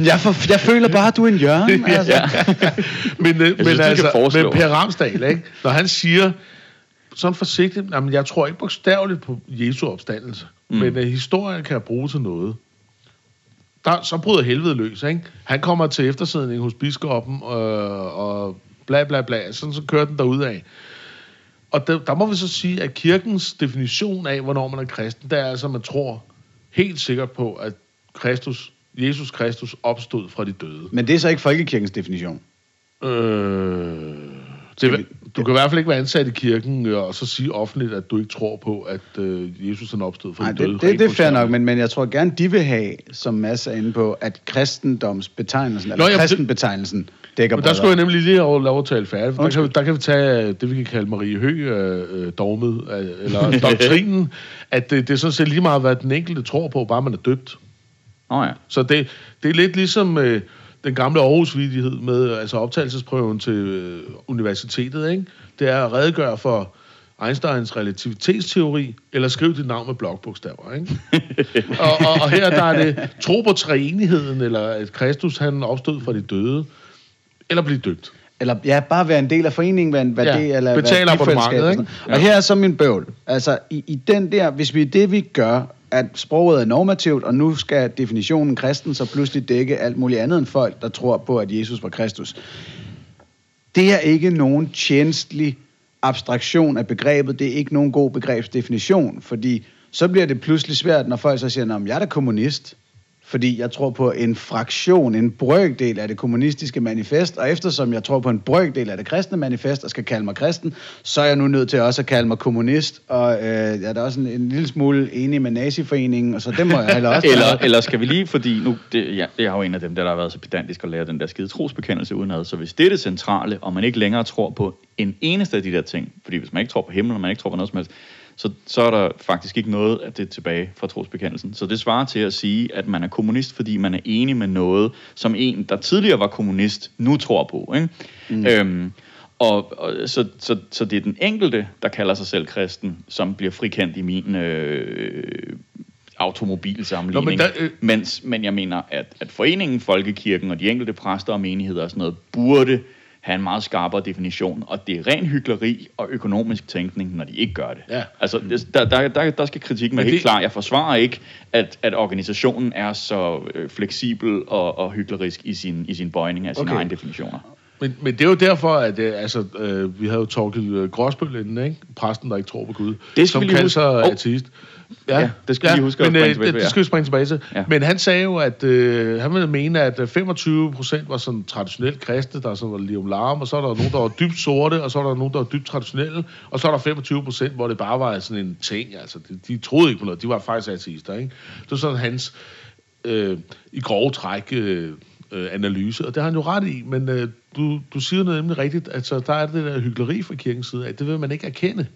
jeg, for, jeg føler bare, at du er en hjørne. Altså. Ja. men, øh, men, kan altså, men Per Ramsdal, ikke? når han siger sådan forsigtigt, jamen, jeg tror ikke bogstaveligt på Jesu opstandelse, mm. men uh, historien kan jeg bruge til noget. Der, så bryder helvede løs, ikke? Han kommer til eftersidning hos biskoppen, øh, og bla bla bla, sådan så kører den af. Og der, der må vi så sige, at kirkens definition af, hvornår man er kristen, det er altså, at man tror helt sikkert på, at Kristus, Jesus Kristus opstod fra de døde. Men det er så ikke folkekirkens definition. Øh, det, du kan i hvert fald ikke være ansat i kirken øh, og så sige offentligt, at du ikke tror på, at øh, Jesus han opstod fra Nej, de døde. det, det, det er fair nok, men, men jeg tror gerne, de vil have, som Mads er inde på, at kristendomsbetegnelsen, eller Nå, jamen, det- kristenbetegnelsen, dækker Men der skulle jeg nemlig lige have lov at tale færdigt. for Der kan, der kan vi tage øh, det, vi kan kalde Marie Høgh øh, øh, dogmet, øh, eller doktrinen, at det, det er sådan set lige meget, hvad den enkelte tror på, bare man er døbt. Nå ja. Så det, det er lidt ligesom øh, den gamle Aarhus-vidighed med altså optagelsesprøven til øh, universitetet. Ikke? Det er at redegøre for Einsteins relativitetsteori, eller skrive dit navn med blokbogstaver. Ikke? og, og, og her der er det tro på treenigheden, eller at Kristus han opstod fra de døde, eller blive døbt. Eller ja, bare være en del af foreningen, være en, være Ja, det, eller betale abonnementet, og ikke? Og her er så min bøvl. Altså, i, i den der, hvis vi det, vi gør, at sproget er normativt, og nu skal definitionen kristen så pludselig dække alt muligt andet end folk, der tror på, at Jesus var Kristus. Det er ikke nogen tjenestlig abstraktion af begrebet. Det er ikke nogen god begrebsdefinition, fordi så bliver det pludselig svært, når folk så siger, at jeg er da kommunist, fordi jeg tror på en fraktion, en brøkdel af det kommunistiske manifest, og eftersom jeg tror på en brøkdel af det kristne manifest, og skal kalde mig kristen, så er jeg nu nødt til også at kalde mig kommunist, og øh, jeg er da også en, en lille smule enig med naziforeningen, og så det må jeg heller også Eller, eller skal vi lige, fordi nu, det, ja, jeg er jo en af dem, der, der har været så pedantisk at lære den der skide trosbekendelse udenad, så hvis det er det centrale, og man ikke længere tror på en eneste af de der ting, fordi hvis man ikke tror på himlen, og man ikke tror på noget som helst, så, så er der faktisk ikke noget af det tilbage fra trosbekendelsen. Så det svarer til at sige, at man er kommunist, fordi man er enig med noget, som en, der tidligere var kommunist, nu tror på. Ikke? Mm. Øhm, og, og så, så, så det er den enkelte, der kalder sig selv kristen, som bliver frikendt i min øh, automobilsammenligning. Nå, men der, øh- Mens, men jeg mener, at, at foreningen, folkekirken og de enkelte præster og menigheder og sådan noget, burde have en meget skarpere definition, og det er ren hyggeleri og økonomisk tænkning, når de ikke gør det. Ja. Altså, det- der, der, der, der skal kritikken være Men helt det- klar. Jeg forsvarer ikke, at, at organisationen er så øh, fleksibel og, og hyklerisk i sin, i sin bøjning af sine Okay. egne definitioner. Men, men det er jo derfor, at øh, altså, øh, vi havde jo Torkel øh, Gråsbøl inden, ikke? præsten, der ikke tror på Gud, skal som kaldte sig Åh. ateist. Ja, det skal vi lige huske at men, springe øh, tilbage det, det ja. skal vi springe tilbage til. Ja. Men han sagde jo, at øh, han ville mene, at øh, 25 procent var sådan traditionelt kristne, der sådan var lige om larm, og så er der nogen, der var dybt sorte, og så er der nogen, der var dybt traditionelle, og så er der 25 procent, hvor det bare var sådan en ting, altså de, de troede ikke på noget, de var faktisk ateister, ikke? Det var sådan hans øh, i grove træk øh, øh, analyse, og det har han jo ret i, men øh, du, du siger noget nemlig rigtigt, altså der er det der hyggeleri fra kirkens side af, det vil man ikke erkende.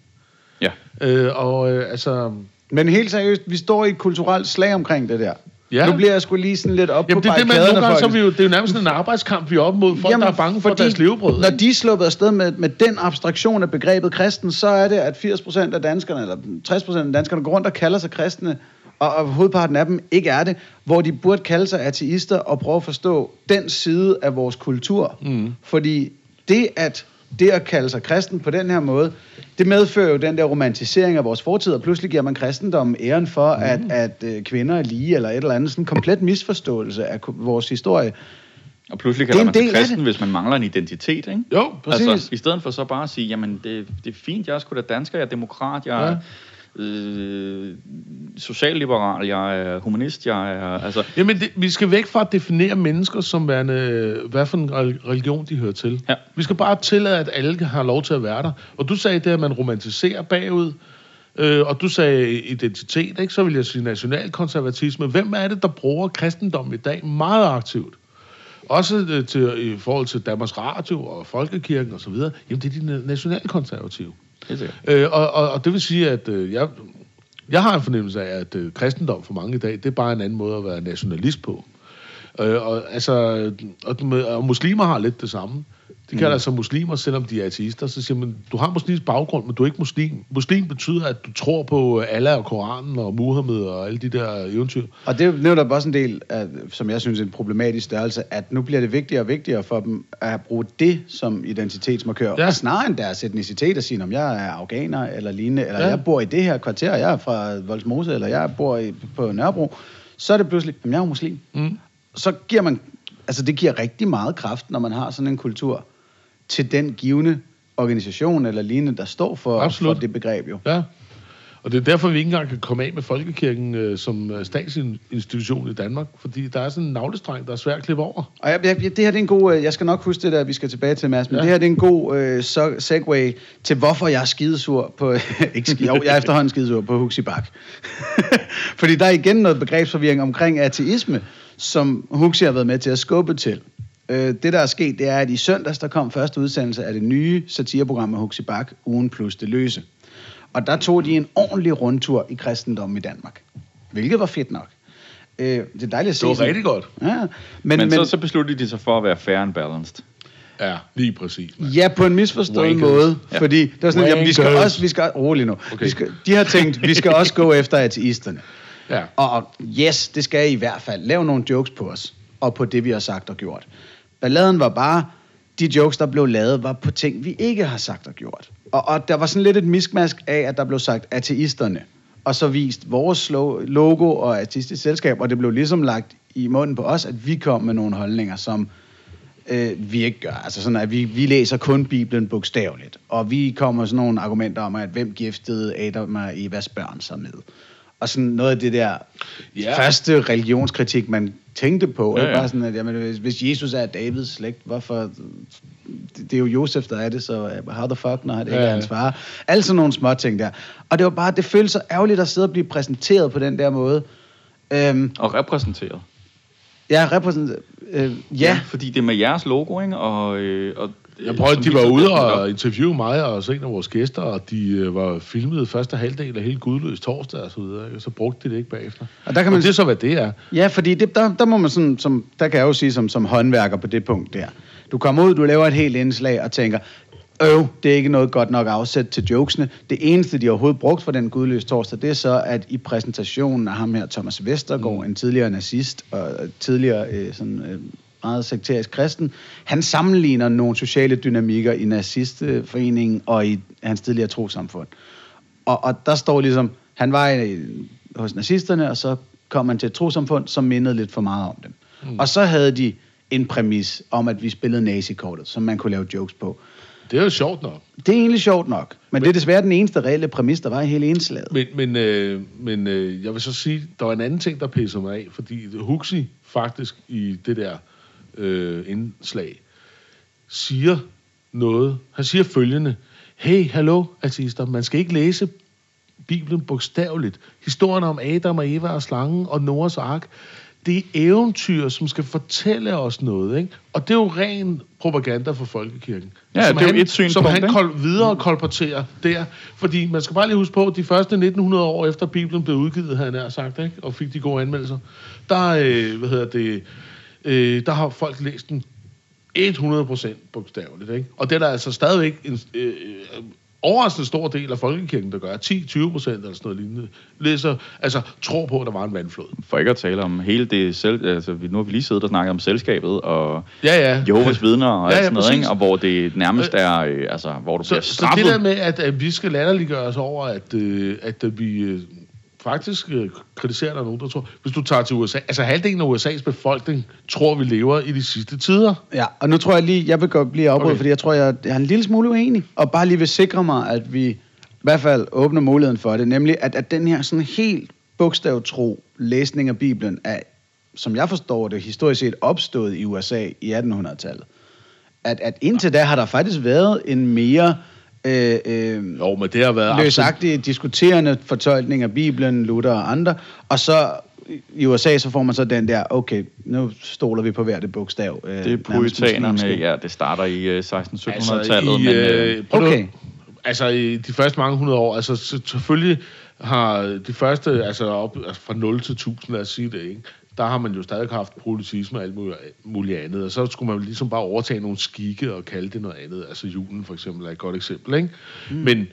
Ja. Øh, og øh, altså, Men helt seriøst, vi står i et kulturelt slag omkring det der. Ja. Nu bliver jeg sgu lige sådan lidt op Jamen, på det det, man nogle gange, så er vi jo, det er jo nærmest en arbejdskamp, vi er op mod folk, Jamen, der er bange for fordi deres levebrød. Når de er sluppet afsted med, med den abstraktion af begrebet kristen, så er det, at 80% af danskerne, eller 60% af danskerne, går rundt og kalder sig kristne, og, og hovedparten af dem ikke er det, hvor de burde kalde sig ateister og prøve at forstå den side af vores kultur. Mm. Fordi det at, det at kalde sig kristen på den her måde, det medfører jo den der romantisering af vores fortid, og pludselig giver man kristendommen æren for, mm. at, at øh, kvinder er lige, eller et eller andet, sådan en komplet misforståelse af vores historie. Og pludselig er kalder man sig kristen, hvis man mangler en identitet, ikke? Jo, Præcis. Altså, i stedet for så bare at sige, jamen, det, det er fint, jeg er sgu da dansker, jeg er demokrat, jeg er øh, socialliberal, jeg er humanist, jeg er... Altså, Jamen, det, vi skal væk fra at definere mennesker som værende, hvad for en rel- religion de hører til. Ja. Vi skal bare tillade, at alle har lov til at være der. Og du sagde det, at man romantiserer bagud, øh, og du sagde identitet, ikke? så vil jeg sige nationalkonservatisme. Hvem er det, der bruger kristendom i dag meget aktivt? Også øh, til, i forhold til Danmarks Radio og Folkekirken osv. Jamen, det er de na- nationalkonservative. Øh, og, og, og det vil sige, at øh, jeg, jeg har en fornemmelse af, at øh, kristendom for mange i dag, det er bare en anden måde at være nationalist på. Øh, og, altså, og, og muslimer har lidt det samme. De kalder sig muslimer, selvom de er ateister. Så siger man, du har muslimsk baggrund, men du er ikke muslim. Muslim betyder, at du tror på Allah og Koranen og Muhammed og alle de der eventyr. Og det er jo netop også en del, af, som jeg synes er en problematisk størrelse, at nu bliver det vigtigere og vigtigere for dem at bruge det som identitetsmarkør. Ja. Snarere end deres etnicitet at sige, om jeg er afghaner eller lignende, eller Ja. jeg bor i det her kvarter, jeg er fra Voldsmose, eller jeg bor i, på Nørrebro, så er det pludselig, at jeg er muslim. Mm. Så giver man, altså det giver rigtig meget kraft, når man har sådan en kultur, til den givende organisation eller lignende, der står for, Absolut. for det begreb jo. Ja. Og det er derfor, vi ikke engang kan komme af med Folkekirken øh, som øh, statsinstitution i Danmark. Fordi der er sådan en navlestreng, der er svært at klippe over. Og jeg, jeg, det her det er en god, øh, jeg skal nok huske det der, vi skal tilbage til, Mads, men Ja. det her det er en god øh, segue til, hvorfor jeg er skidesur på, ikke skide, jo, jeg er efterhånden skidesur på Huxi Bak. Fordi der er igen noget begrebsforvirring omkring ateisme, som Huxi har været med til at skubbe til. Øh, det, der er sket, det er, at i søndags, der kom første udsendelse af det nye satireprogram med Huxi Bak, Ugen plus det løse. Og der tog de en ordentlig rundtur i kristendommen i Danmark. Hvilket var fedt nok. Øh, det er dejligt at se. Det var sådan- rigtig godt. Ja, Men, men, men, så, så besluttede de sig for at være fair and balanced. Ja, lige præcis. mand. Ja, på en misforstået Wankers. måde. Ja. Fordi det var sådan, jamen, vi skal også, vi skal, rolig nu. Okay. Vi skal, de har tænkt, vi skal også gå efter ateisterne. Ja. Og, og yes, det skal I i hvert fald. Lav nogle jokes på os, og på det, vi har sagt og gjort. Balladen var bare, de jokes, der blev lavet, var på ting, vi ikke har sagt og gjort. Og, og der var sådan lidt et miskmask af, at der blev sagt ateisterne, og så vist vores logo og artistisk selskab, og det blev ligesom lagt i munden på os, at vi kom med nogle holdninger, som øh, vi ikke gør. Altså sådan, at vi, vi læser kun Bibelen bogstaveligt. Og vi kommer med sådan nogle argumenter om, at hvem giftede Adam og Evas børn sig med. Og sådan noget af det der Ja. ja. første religionskritik, man tænkte på. Ja, Ja, ja. ja. Bare sådan, at jamen, hvis, hvis Jesus er Davids slægt, hvorfor... Det, det er jo Josef, der er det, så øh, how the fuck, når det ikke Ja, er ja. hans far. Alle sådan nogle små ting der. Og det var bare, det føltes så ærgerligt at sidde og blive præsenteret på den der måde. Øhm, Og repræsenteret. ja, repræsent... Øh, ja, Fordi det er med jeres logo, ikke? Og, øh, og, Jeg prøvede, de var ude og interviewe mig og så en af vores gæster, og de øh, var filmet første halvdel af hele Gudløs torsdag og så videre. Så brugte de det ikke bagefter. Og der kan man- og det er så, hvad det er. Ja, fordi det, der, der må man sådan, som, der kan jeg jo sige som, som håndværker på det punkt der. Du kommer ud, du laver et helt indslag og tænker, øv, det er ikke noget godt nok afsæt til jokesene. Det eneste, de overhovedet brugt for den gudløse torsdag, det er så, at i præsentationen af ham her, Thomas Vestergaard, mm. en tidligere nazist og tidligere øh, sådan, øh, meget sekterisk kristen, han sammenligner nogle sociale dynamikker i nazistforeningen og i hans tidligere trosamfund. Og, og der står ligesom, han var i, hos nazisterne, og så kom han til et trosamfund, som mindede lidt for meget om dem. Mm. Og så havde de en præmis om, at vi spillede nazikortet, som man kunne lave jokes på. Det er jo sjovt nok. Det er egentlig sjovt nok, men, men det er desværre den eneste reelle præmis, der var i hele indslaget. Men, men, øh, men øh, jeg vil så sige, der var en anden ting, der pisser mig af, fordi Huxi faktisk i det der øh, indslag siger noget. Han siger følgende. Hey, hallo, ateister, man skal ikke læse Bibelen bogstaveligt. Historien om Adam og Eva og slangen og Noahs ark, det er eventyr, som skal fortælle os noget, ikke? Og det er jo ren propaganda for folkekirken. Ja, som det er jo han, et synspunkt, Som han ikke? kol- videre kolporterer der. Fordi man skal bare lige huske på, at de første 1900 år efter Bibelen blev udgivet, havde nær sagt, ikke? og fik de gode anmeldelser, der, øh, hvad hedder det, øh, der har folk læst den 100% bogstaveligt. Ikke? Og det er der altså stadigvæk en øh, øh, overraskende stor del af folkekirken, der gør. 10-20 procent eller sådan noget lignende. Læser, altså tror på, at der var en vandflod. For ikke at tale om hele det selv... Altså, nu har vi lige siddet og snakket om selskabet og Ja, ja. Jehovas vidner og Ja, ja, sådan noget, præcis. ikke? Og hvor det nærmest er... Øh, altså, hvor du Så, bliver så straffet. det der med, at, at vi skal latterliggøre os over, at, øh, at øh, vi øh, faktisk øh, kritiserer, der er nogen, der tror... Hvis du tager til USA... Altså halvdelen af USA's befolkning tror, vi lever i de sidste tider. Ja, og nu tror jeg lige, jeg vil godt blive afbrudt, okay. fordi jeg tror, jeg, jeg er en lille smule uenig, og bare lige vil sikre mig, at vi i hvert fald åbner muligheden for det, nemlig at, at den her sådan helt bogstavtro læsning af Bibelen er, som jeg forstår det, historisk set opstået i USA i 1800-tallet. At, at indtil da har der faktisk været en mere øh, øh, Jo, men det har været... absolut- løsagtig, diskuterende fortolkning af Bibelen, Luther og andre, og så i USA, så får man så den der, okay, nu stoler vi på hvert et bogstav. Øh, Det er muslimske. ja, det starter i øh, 1600-1700-tallet, Altså, i, men... øh, Øh, prøv nu- Okay. Altså, i de første mange hundrede år, altså så- selvfølgelig har de første, altså op altså fra 0 til 1000, lad os sige det, ikke? Der har man jo stadig haft politisme og alt muligt, andet, og så skulle man ligesom bare overtage nogle skikke og kalde det noget andet. Altså julen for eksempel er et godt eksempel, ikke? Mm. Men,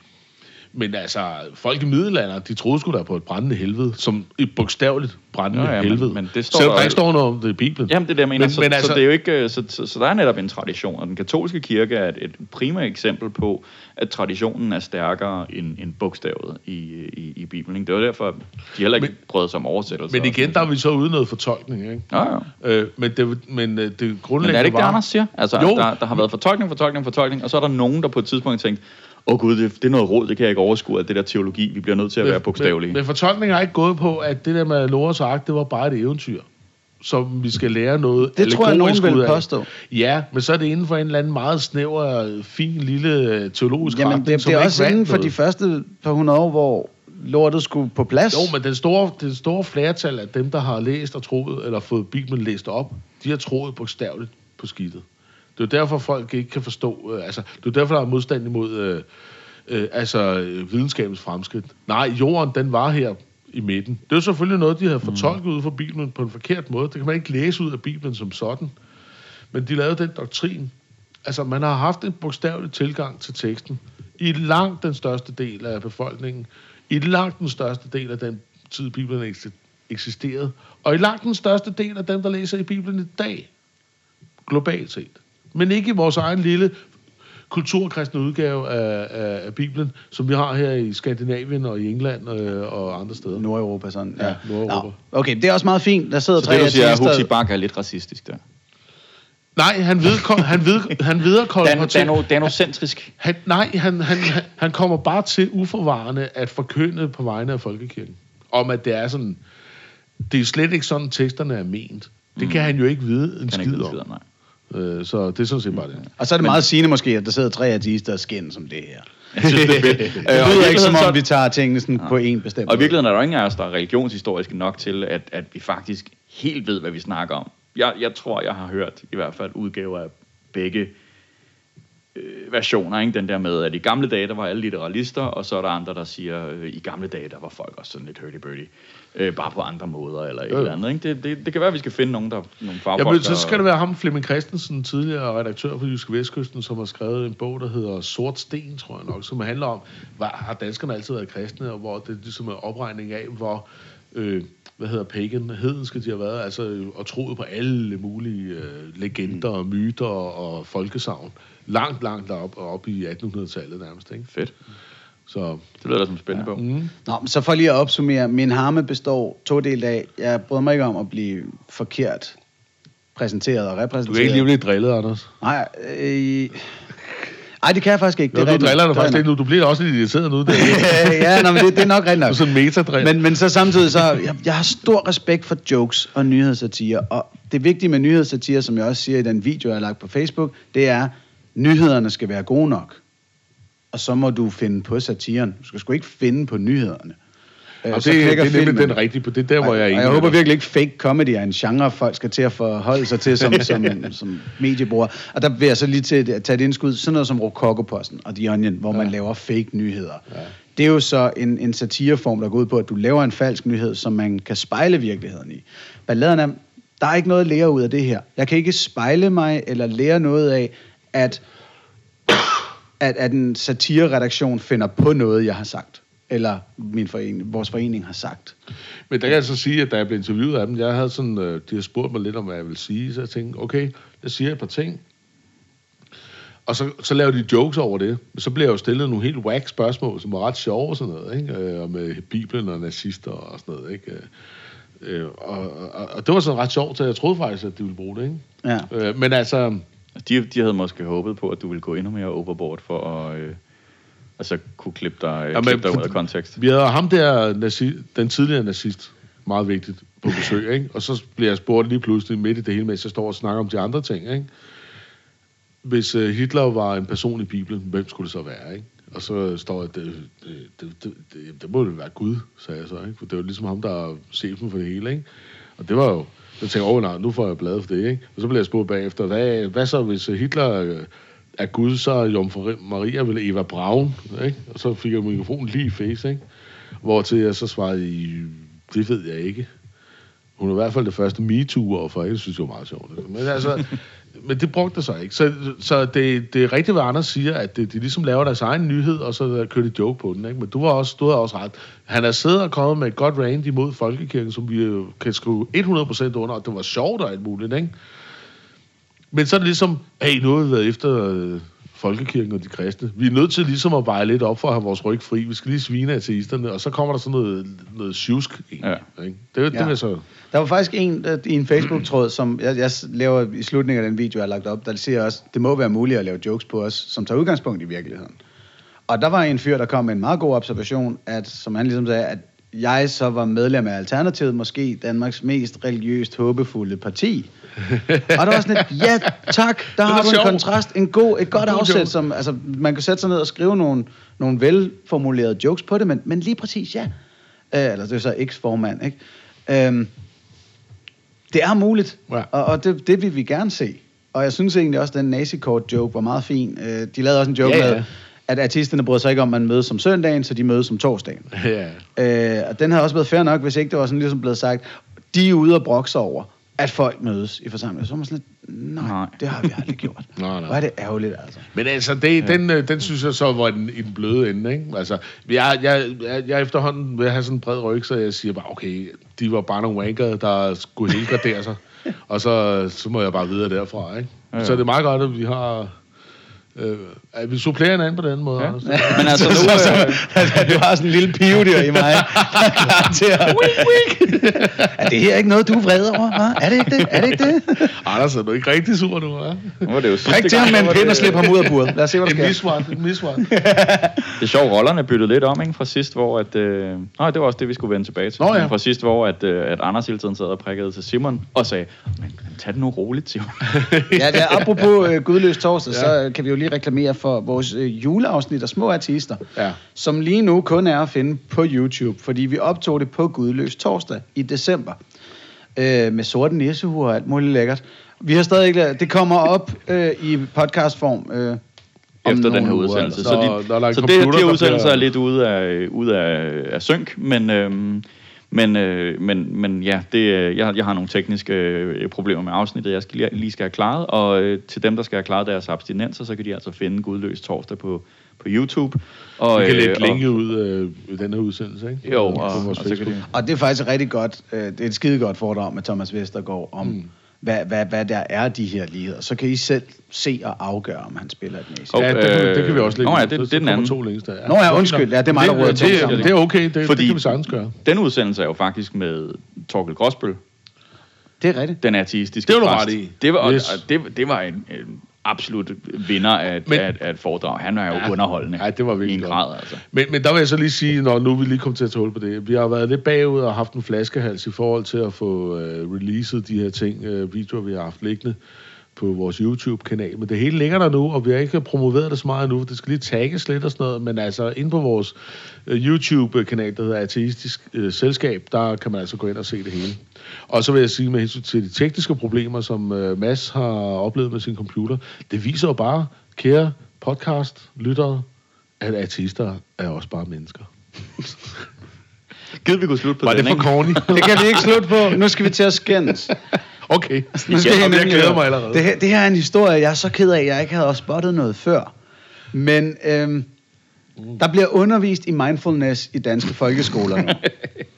men altså, folk i middelalderen, de troede sgu da på et brændende helvede, som et bogstaveligt brændende ja, men- helvede. men det står Selvom der ikke står noget om det i Bibelen. Jamen, det er det, jeg mener. Men- Men, så, men men altså- så, det er jo ikke, øh, så, så, så der er netop en tradition, og den katolske kirke er et, et primært eksempel på, at traditionen er stærkere end, end bogstavet i, i, i Bibelen. Ikke? Det var derfor, de heller ikke Men- brød sig om oversættelser. Men igen, der er vi så ude noget fortolkning, ikke? Ja, ja. Øh, men det, men øh, det grundlæggende Men er det ikke det, var... Anders siger? Altså, Jo. der, der har været fortolkning, fortolkning, fortolkning, og så er der nogen, der på et tidspunkt har tænkt, åh oh, gud, det, det er noget råd, det kan jeg ikke overskue, at det der teologi, vi bliver nødt til at være bogstavelige. Men, men fortolkningen har ikke gået på, at det der med Loras ark, det var bare et eventyr, som vi skal lære noget Det tror jeg, nogen vil påstå. Ja, men så er det inden for en eller anden meget snæver, fin lille øh, teologisk Jamen, retning, det, som det er også inden for noget. de første par hundrede år, hvor lortet skulle på plads. Jo, men den store, den store flertal af dem, der har læst og troet, eller fået Bibelen læst op, de har troet bogstaveligt på skidtet. Det er jo derfor, folk ikke kan forstå... Øh, altså, det er derfor, der er modstand imod øh, øh, altså, videnskabens fremskridt. Nej, jorden, den var her i midten. Det er jo selvfølgelig noget, de havde fortolket ud fra Bibelen på en forkert måde. Det kan man ikke læse ud af Bibelen som sådan. Men de lavede den doktrin. Altså, man har haft en bogstavelig tilgang til teksten i langt den største del af befolkningen. I langt den største del af den tid, Bibelen eksi- eksisterede. Og i langt den største del af dem, der læser i Bibelen i dag. Globalt set. Men ikke i vores egen lille kulturkristne udgave af, af, af Bibelen, som vi har her i Skandinavien og i England øh, og andre steder. Nordeuropa sådan. Ja, Nordeuropa. Nå, okay, det er også meget fint. Der sidder Så tre det, du siger, at Huxi Bak er lidt racistisk der. Nej, han, ved, han, ved, han Dan, viderekolporterer... dano, danocentrisk. Han, nej, han, han, han- han kommer bare til uforvarende at forkynde på vegne af folkekirken. Om at det er sådan... Det er slet ikke sådan, teksterne er ment. Det kan han jo ikke vide en Kan ikke skid vide om. skid om, nej. Øh, så det er sådan set bare det. Og så er det meget sigende måske, at der sidder tre ateister og skændes som det her. Jeg synes, det er fedt. Øh, Det lyder ikke som så- om, vi tager tingene sådan på en bestemt Og i virkeligheden er der jo ingen af os, der er religionshistoriske nok til, at, at vi faktisk helt ved, hvad vi snakker om. Jeg, jeg tror, jeg har hørt i hvert fald udgaver af begge øh, versioner. Ikke? Den der med, at i gamle dage, der var alle liberalister, og så er der andre, der siger, øh, i gamle dage, der var folk også sådan lidt hurdy-burdy. Øh, bare på andre måder, eller et eller andet. Ikke? Det, det, det kan være, at vi skal finde nogen, der, nogle fagfolk, Jamen, så der- skal det være ham, Flemming Christensen, tidligere redaktør for Jyske Vestkysten, som har skrevet en bog, der hedder Sort Sten, tror jeg nok, som handler om, hvad har danskerne altid været kristne, og hvor det ligesom er opregning af, hvor, øh, hvad hedder pagan, hedenske de har været, altså, øh, og troet på alle mulige øh, legender og myter og folkesavn. Langt, langt og op i 1800-tallet nærmest, ikke? Fedt. Så, Det lyder da som en spændende bog. mm. Nå, men så for lige at opsummere. Min harme består to dele af, jeg bryder mig ikke om at blive forkert præsenteret og du repræsenteret. kan ikke lige blive drillet, Anders. Nej, øh, ej, det kan jeg faktisk ikke. Jo, det er du driller dig faktisk lidt nu. Du bliver også lidt irriteret nu. Det er, ja, nå, men det, det er nok rigtigt du nok. er sådan en metadrill. Men, men så samtidig så, jeg, jeg har stor respekt for jokes og nyhedssatire, og det vigtige med nyhedssatire, som jeg også siger i den video, jeg har lagt på Facebook, det er, nyhederne skal være gode nok. Og så må du finde på satiren. Du skal sgu ikke finde på nyhederne. øh, Og så det, det knækker er nemlig filmen. den rigtige, på det er der, hvor jeg er Og enig jeg håber virkelig ikke, fake comedy er en genre, folk skal til at forholde sig til som, som, som mediebrugere. Og der vil jeg så lige til at tage et indskud, sådan noget som Rococo-posten og The Onion, hvor man laver fake nyheder. Ja. Det er jo så en, en satireform, der går ud på, at du laver en falsk nyhed, som man kan spejle virkeligheden i. Balladen er, der er ikke noget at lære ud af det her. Jeg kan ikke spejle mig eller lære noget af, at, at, at en satireredaktion finder på noget, jeg har sagt. Eller min forening, vores forening har sagt. Men der kan jeg så sige, at da jeg blev interviewet af dem, jeg havde sådan, øh, de har spurgt mig lidt om, hvad jeg vil sige, så jeg tænkte, okay, jeg siger et par ting, og så, så laver de jokes over det. Så bliver jeg jo stillet nogle helt whack spørgsmål, som var ret sjove og sådan noget, ikke? Øh, og med Bibelen og nazister og sådan noget, ikke? Øh, og, og, og det var sådan ret sjovt, så jeg troede faktisk, at de ville bruge det, ikke? Ja. Men altså, De, de havde måske håbet på, at du ville gå endnu mere overboard for at øh, altså kunne klippe dig, Ja, klippe dig ud af kontekst. Vi havde ham der, nazi, den tidligere nazist, meget vigtigt, på besøg, ikke? Og så bliver jeg spurgt lige pludselig midt i det hele, mens jeg står og snakker om de andre ting, ikke? Hvis uh, Hitler var en person i Bibelen, hvem skulle det så være, ikke? Og så står jeg, det, det, det, det, det, det må det være Gud, sagde jeg så, ikke? For det var ligesom ham, der er chefen for det hele, ikke? Og det var jo, så tænker jeg, åh nej, nu får jeg bladet for det, ikke? Og så blev jeg spurgt bagefter, hvad, hvad så, hvis Hitler øh, er Gud, så er Jomfru Maria vel Eva Braun, ikke? Og så fik jeg mikrofonen lige i face, ikke? Hvor til jeg så svarede, det ved jeg ikke. Hun er i hvert fald det første MeToo for jeg synes, det var meget sjovt. Men altså, men det brugte det så ikke. Så, så det, det er rigtigt, hvad Anders siger, at det, de ligesom laver deres egen nyhed, og så kører de joke på den. Ikke? Men du, var også, du havde også ret. Han er siddet og kommet med et godt rant imod Folkekirken, som vi jo kan skrive 100% under, og det var sjovt og alt muligt. Ikke? Men så er det ligesom, hey, nu har vi været efter øh, folkekirken og de kristne. Vi er nødt til ligesom at veje lidt op for at have vores ryg fri. Vi skal lige svine ateisterne, og så kommer der sådan noget, noget sjusk. egentlig, Ikke? Det, det Ja. vil så... Der var faktisk en der, i en Facebook-tråd, som jeg, jeg laver i slutningen af den video, jeg har lagt op, der siger også, det må være muligt at lave jokes på os, som tager udgangspunkt i virkeligheden. Og der var en fyr, der kom med en meget god observation, at, som han ligesom sagde, at jeg så var medlem af Alternativet, måske Danmarks mest religiøst håbefulde parti. og der var sådan et, ja tak, der har du en sjovt. kontrast, en god, et godt god afsæt, joke. som, altså, man kan sætte sig ned og skrive nogle, nogle velformulerede jokes på det, men, men lige præcis, ja. Øh, eller det er så eks-formand, ikke? Øhm, det er muligt, Ja. og, og det, det vil vi gerne se. Og jeg synes egentlig også, at den nazikort-joke var meget fin. Øh, de lavede også en joke ja, ja. med, at artisterne bryder sig ikke om, at man mødes om søndagen, så de mødes om torsdagen. Ja. Øh, og den havde også været fair nok, hvis ikke det var sådan ligesom blevet sagt, de er ude og brokse over, at folk mødes i forsamlinger. Så var man sådan lidt, nej, Nej. det har vi aldrig gjort. Nej, nej. Hvor er det ærgerligt, altså. Men altså, det, ja. den, øh, den synes jeg så var den, i den bløde ende, ikke? Altså, jeg, jeg, jeg, jeg efterhånden vil have sådan en bred ryg, så jeg siger bare, okay, de var bare nogle wanker, der skulle helgardere sig. og så, så må jeg bare videre derfra, ikke? Ja. ja. Så det er meget godt, at vi har... Øh, vi supplerer hinanden på den måde. Ja. Anders. Men altså nu... så, Øh, så, du har sådan en lille pivedyr i mig, der er klar til at... er det her ikke noget, du er vred over? Hva? Er det ikke det? Er det ikke det? Anders, er du ikke rigtig sur nu, hva'? nu var det jo Prik til ham med en pind det- og slip ham ud af buret. Lad os se, hvad der En sker. misvart, en misvart. Det er sjovt, rollerne byttede lidt om, ikke? Fra sidst, hvor at... Øh... Nej, det var også det, vi skulle vende tilbage til. Nå, ja. Fra sidst, hvor at, øh, at Anders hele tiden sad og prikkede til Simon og sagde, men tag det nu roligt, Simon. Ja, det er, apropos øh, Gudløs torsdag, ja. så øh, kan vi jo lige reklamere for vores øh, juleafsnit af Små Artister, Ja. som lige nu kun er at finde på YouTube, fordi vi optog det på Gudløs torsdag i december, øh, med sorte nissehuer og alt muligt lækkert. Vi har stadig ikke det kommer op øh, i podcastform øh, om efter den her uger, udsendelse. eller så. Så, der er de, så det, de der udsendelser bliver- er lidt ude af, ude af, af synk, men, øhm, men, øh, men, men ja, det, øh, jeg, jeg har nogle tekniske øh, problemer med afsnittet, jeg skal lige, lige skal have klaret, og øh, til dem, der skal have klaret deres abstinenser, så kan de altså finde Gudløs torsdag på, på YouTube. Og, Vi kan øh, lægge og- linket ud øh, i den her udsendelse, ikke? Jo, og, og de, Og det er faktisk rigtig godt, øh, det er et skide godt foredrag med Thomas Vestergaard om, mm. Hvad, hvad, hvad der er de her ligheder. Så kan I selv se og afgøre, om han spiller et næse. Og- Ja, det kan, vi- det kan vi også lægge Nå ja, det- det er den anden. to links der. Nå ja, undskyld. Ja, det er mig, der råder det, det, det er okay, det, Fordi, det kan vi sagtens gøre. den udsendelse er jo faktisk med Torkel Gråsbøl, Det er rigtigt. den artistiske Det var du ret i. Det var, Yes. yes. det, det var en, en absolut vinder af, Men- Men, af, af et foredrag. Han er jo Ja. underholdende Ja, det var virkelig en grad, altså. Men, men der vil jeg så lige sige, når nu er vi lige kommet til at tåle på det. Vi har været lidt bagud og haft en flaskehals i forhold til at få øh, releaset de her ting, øh, videoer, vi har haft liggende på vores YouTube-kanal. Men det hele ligger der nu, og vi har ikke promoveret det så meget nu. Det skal lige tagges lidt og sådan noget. Men altså, ind på vores øh, YouTube-kanal, der hedder Ateistisk øh, Selskab, der kan man altså gå ind og se det hele. Og så vil jeg sige med hensyn til de tekniske problemer, som øh, Mads har oplevet med sin computer, det viser jo bare, kære podcast-lyttere, at ateister er også bare mennesker. Givet vi kunne slutte på Var den, det for corny? Det kan vi ikke slutte på. Nu skal vi til at skændes. Okay. Nu skal Ja, jeg glæder mig allerede. Det her, det her er en historie, jeg er så ked af, at jeg ikke havde også spottet noget før. Men øhm, der bliver undervist i mindfulness i danske folkeskoler nu.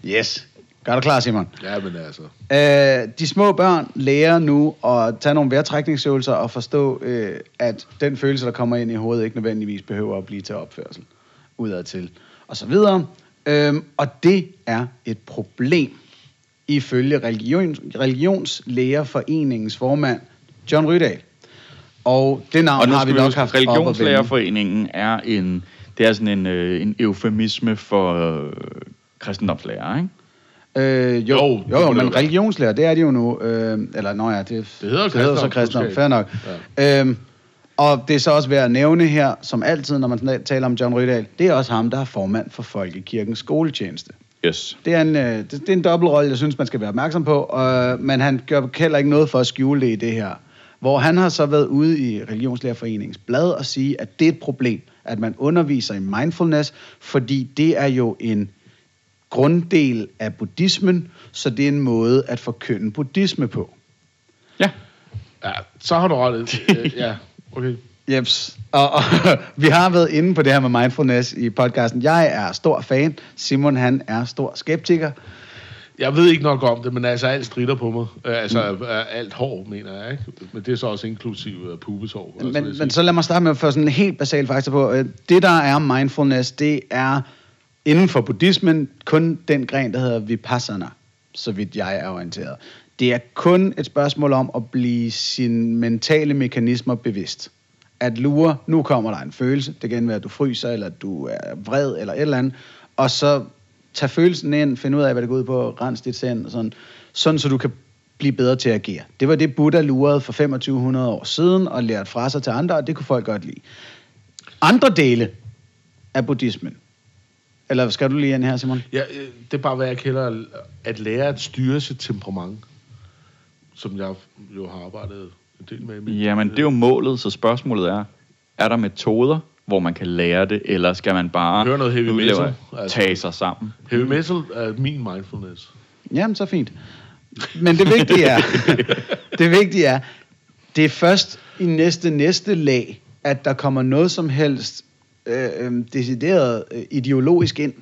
Yes. Gør du klar, Simon? Ja, men altså... Øh, de små børn lærer nu at tage nogle vejrtrækningsøvelser og forstå, øh, at den følelse, der kommer ind i hovedet, ikke nødvendigvis behøver at blive til opførsel udadtil, og så videre. Øhm, og det er et problem, ifølge religion, Religionslægerforeningens formand, John Rydahl. Og det navn Og har vi nok haft. Religionslærerforeningen er en, det er sådan en, øh, en eufemisme for øh, kristendomslærer, ikke? Øh, jo, Jo, jo, men religionslærer, det er de jo nu. Øh, eller, nå ja, det, det hedder det hedder så kristendom. Fair nok. Ja. Øhm, og det er så også værd at nævne her, som altid, når man taler om John Rydahl, det er også ham, der er formand for Folkekirkens skoletjeneste. Yes. Det er en, øh, det, det er en dobbeltrolle, jeg synes, man skal være opmærksom på, øh, men han gør heller ikke noget for at skjule det i det her. Hvor han har så været ude i Religionslærerforeningens blad og sige, at det er et problem, at man underviser i mindfulness, fordi det er jo en grunddel af buddhismen, så det er en måde at forkynde buddhisme på. Ja. Ja, så har du ret. Ja, okay. Jeps. Og, og vi har været inde på det her med mindfulness i podcasten. Jeg er stor fan. Simon, han er stor skeptiker. Jeg ved ikke nok om det, men altså alt strider på mig. Øh, Altså mm. alt hår, mener jeg, ikke? Men det er så også inklusiv uh, altså, jeg Men, sige. men så lad mig starte med at få sådan en helt basal fakta på. Øh, Det, der er mindfulness, det er inden for buddhismen kun den gren, der hedder vipassana, så vidt jeg er orienteret. Det er kun et spørgsmål om at blive sine mentale mekanismer bevidst. At lure, nu kommer der en følelse, det kan være, at du fryser, eller at du er vred, eller et eller andet, og så tag følelsen ind, finde ud af, hvad det går ud på, rens dit sind, og sådan, sådan så du kan blive bedre til at agere. Det var det, Buddha lurede for 2500 år siden, og lærte fra sig til andre, og det kunne folk godt lide. Andre dele af buddhismen, eller skal du lige ind her, Simon? Ja, øh, det er bare, hvad jeg kalder at lære at styre sit temperament, som jeg jo har arbejdet en del med. mit- Jamen, det er jo målet, så spørgsmålet er, er der metoder, hvor man kan lære det, eller skal man bare Høre noget heavy metal, altså. tage sig sammen? Heavy metal er min mindfulness. Jamen, så fint. Men det vigtige er, det vigtige er, det er først i næste næste lag, at der kommer noget som helst øh, øh, decideret øh, ideologisk ind.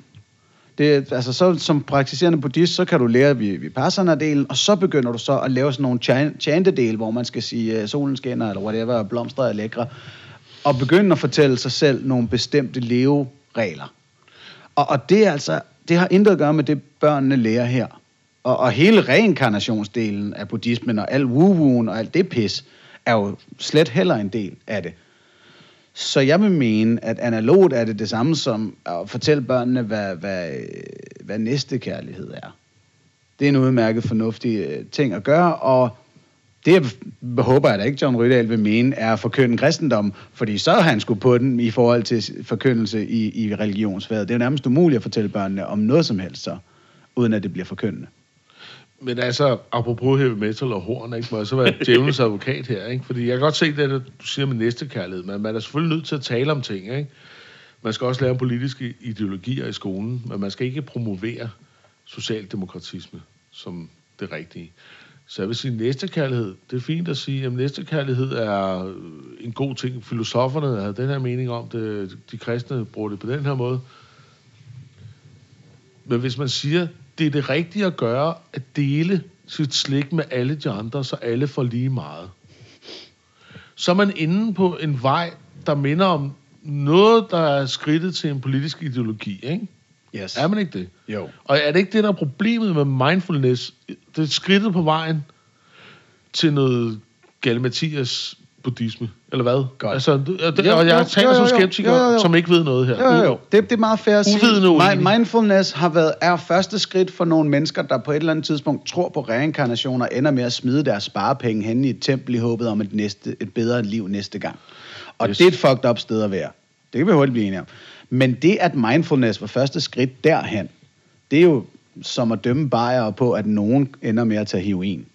Det, altså så som praktiserende buddhist, så kan du lære vi- vipassana-delen, og så begynder du så at lave sådan nogle chan- hvor man skal sige, øh, solen skinner, eller whatever, og blomster er lækre, og begynde at fortælle sig selv nogle bestemte leveregler. Og, og det er altså, det har intet at gøre med det, børnene lærer her. Og, og hele reinkarnationsdelen af buddhismen og al woo og alt det pis, er jo slet heller en del af det. Så jeg vil mene, at analogt er det det samme som at fortælle børnene, hvad, hvad, hvad næste kærlighed er. Det er en udmærket fornuftig øh, ting at gøre, og det jeg håber jeg da ikke, John Rydahl vil mene, er at forkynde kristendom, fordi så er han skulle på den i forhold til forkyndelse i, i religionsfaget. Det er jo nærmest umuligt at fortælle børnene om noget som helst så, uden at det bliver forkyndende. Men altså, apropos heavy metal og horn, ikke, må jeg så være djævelens advokat her, ikke? Fordi jeg kan godt se det, du siger med næstekærlighed, men man er selvfølgelig nødt til at tale om ting, ikke? Man skal også lære om politiske ideologier i skolen, men man skal ikke promovere socialdemokratisme som det rigtige. Så jeg vil sige, næstekærlighed, det er fint at sige, at næstekærlighed er en god ting. Filosoferne havde den her mening om det, de kristne bruger det på den her måde. Men hvis man siger, det er det rigtige at gøre, at dele sit slik med alle de andre, så alle får lige meget. Så er man inde på en vej, der minder om noget, der er skridtet til en politisk ideologi, ikke? Yes. Er man ikke det? Jo. Og er det ikke det, der er problemet med mindfulness? Det er skridtet på vejen til noget Galimatias buddhisme, eller hvad? Godt. Altså, det, Jo, og jeg jo, taler jo, som jo, skeptiker, Jo, jo, jo. som ikke ved noget her. Jo, jo, jo. Det, det er meget fair at sige. Uvidende uenig. Mi- Mindfulness har været, er første skridt for nogle mennesker, der på et eller andet tidspunkt tror på reinkarnation og ender med at smide deres sparepenge hen i et tempel i håbet om et, næste, et bedre liv næste gang. Og Yes. det er et fucked up sted at være. Det kan vi hurtigt blive enige om. Men det, at mindfulness var første skridt derhen, det er jo som at dømme bajer på, at nogen ender med at tage heroin.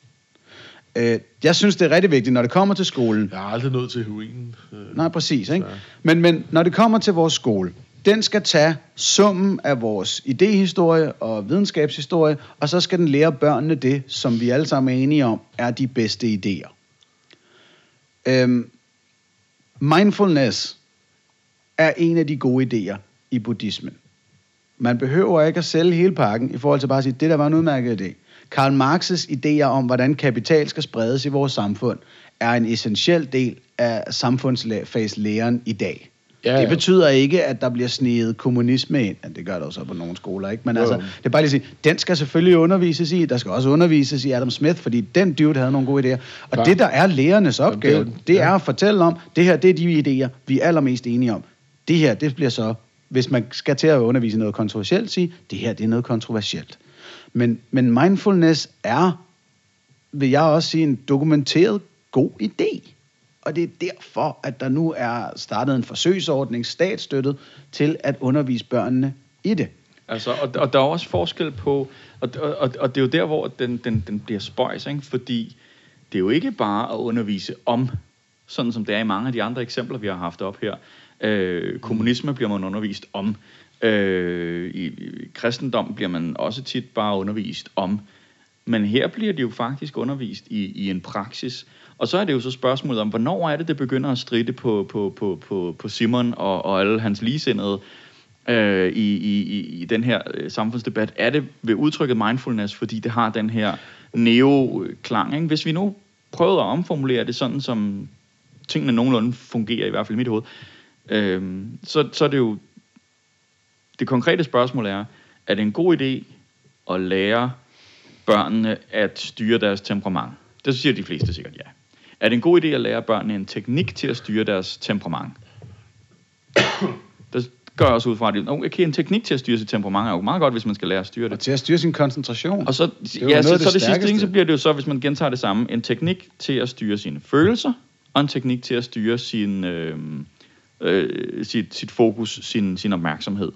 Øh, jeg synes, det er rigtig vigtigt, når det kommer til skolen, Jeg har aldrig nået til heroin. Øh, Nej, præcis. Ikke? Så- Men, men når det kommer til vores skole, den skal tage summen af vores idehistorie og videnskabshistorie, og så skal den lære børnene det, som vi alle sammen er enige om, er de bedste idéer. Øhm, mindfulness er en af de gode idéer i buddhismen. Man behøver ikke at sælge hele pakken i forhold til bare at sige, det der var en udmærket idé. Karl Marx's idéer om, hvordan kapital skal spredes i vores samfund, er en essentiel del af samfundsfagslæren i dag. Ja, Ja, det betyder ikke, at der bliver sneget kommunisme ind. Ja, det gør der jo så på nogle skoler, ikke? Men Jo, altså, det er bare lige at sige, den skal selvfølgelig undervises i. Der skal også undervises i Adam Smith, fordi den dude havde nogle gode idéer. Og Klar. det, der er lærernes opgave, Jamen, det er- det ja. at fortælle om, det her, det er de idéer, vi er allermest enige om. Det her, det bliver så, hvis man skal til at undervise noget kontroversielt, sige, det her, det er noget kontroversielt. Men, men mindfulness er, vil jeg også sige, en dokumenteret god idé. Og det er derfor, at der nu er startet en forsøgsordning, statsstøttet, til at undervise børnene i det. Altså, og, og der er også forskel på, og, og, og det er jo der, hvor den, den, den bliver spøjs, ikke? fordi det er jo ikke bare at undervise om, sådan som det er i mange af de andre eksempler, vi har haft op her. Øh, kommunisme bliver man undervist om. Øh, i, I kristendom bliver man også tit bare undervist om. Men her bliver det jo faktisk undervist i, i en praksis. Og så er det jo så spørgsmålet om, hvornår er det, det begynder at stride på, på, på, på, på Simon og, og alle hans ligesindede øh, i, i, i, i den her øh, samfundsdebat? Er det ved udtrykket mindfulness, fordi det har den her neo-klang? Ikke? Hvis vi nu prøvede at omformulere det sådan, som tingene nogenlunde fungerer, i hvert fald i mit hoved, øh, så, så er det jo... Det konkrete spørgsmål er, er det en god idé at lære børnene at styre deres temperament? Det siger de fleste sikkert ja. Er det en god idé at lære børnene en teknik til at styre deres temperament? Det gør jeg også ud fra, at det- okay, en teknik til at styre sit temperament er jo meget godt, hvis man skal lære at styre Og det. til at styre sin koncentration. Og så, jo ja, så, det så det sidste ting, så bliver det jo så, hvis man gentager det samme, en teknik til at styre sine følelser, og en teknik til at styre sin, øh, øh, sit, sit fokus, sin, sin opmærksomhed.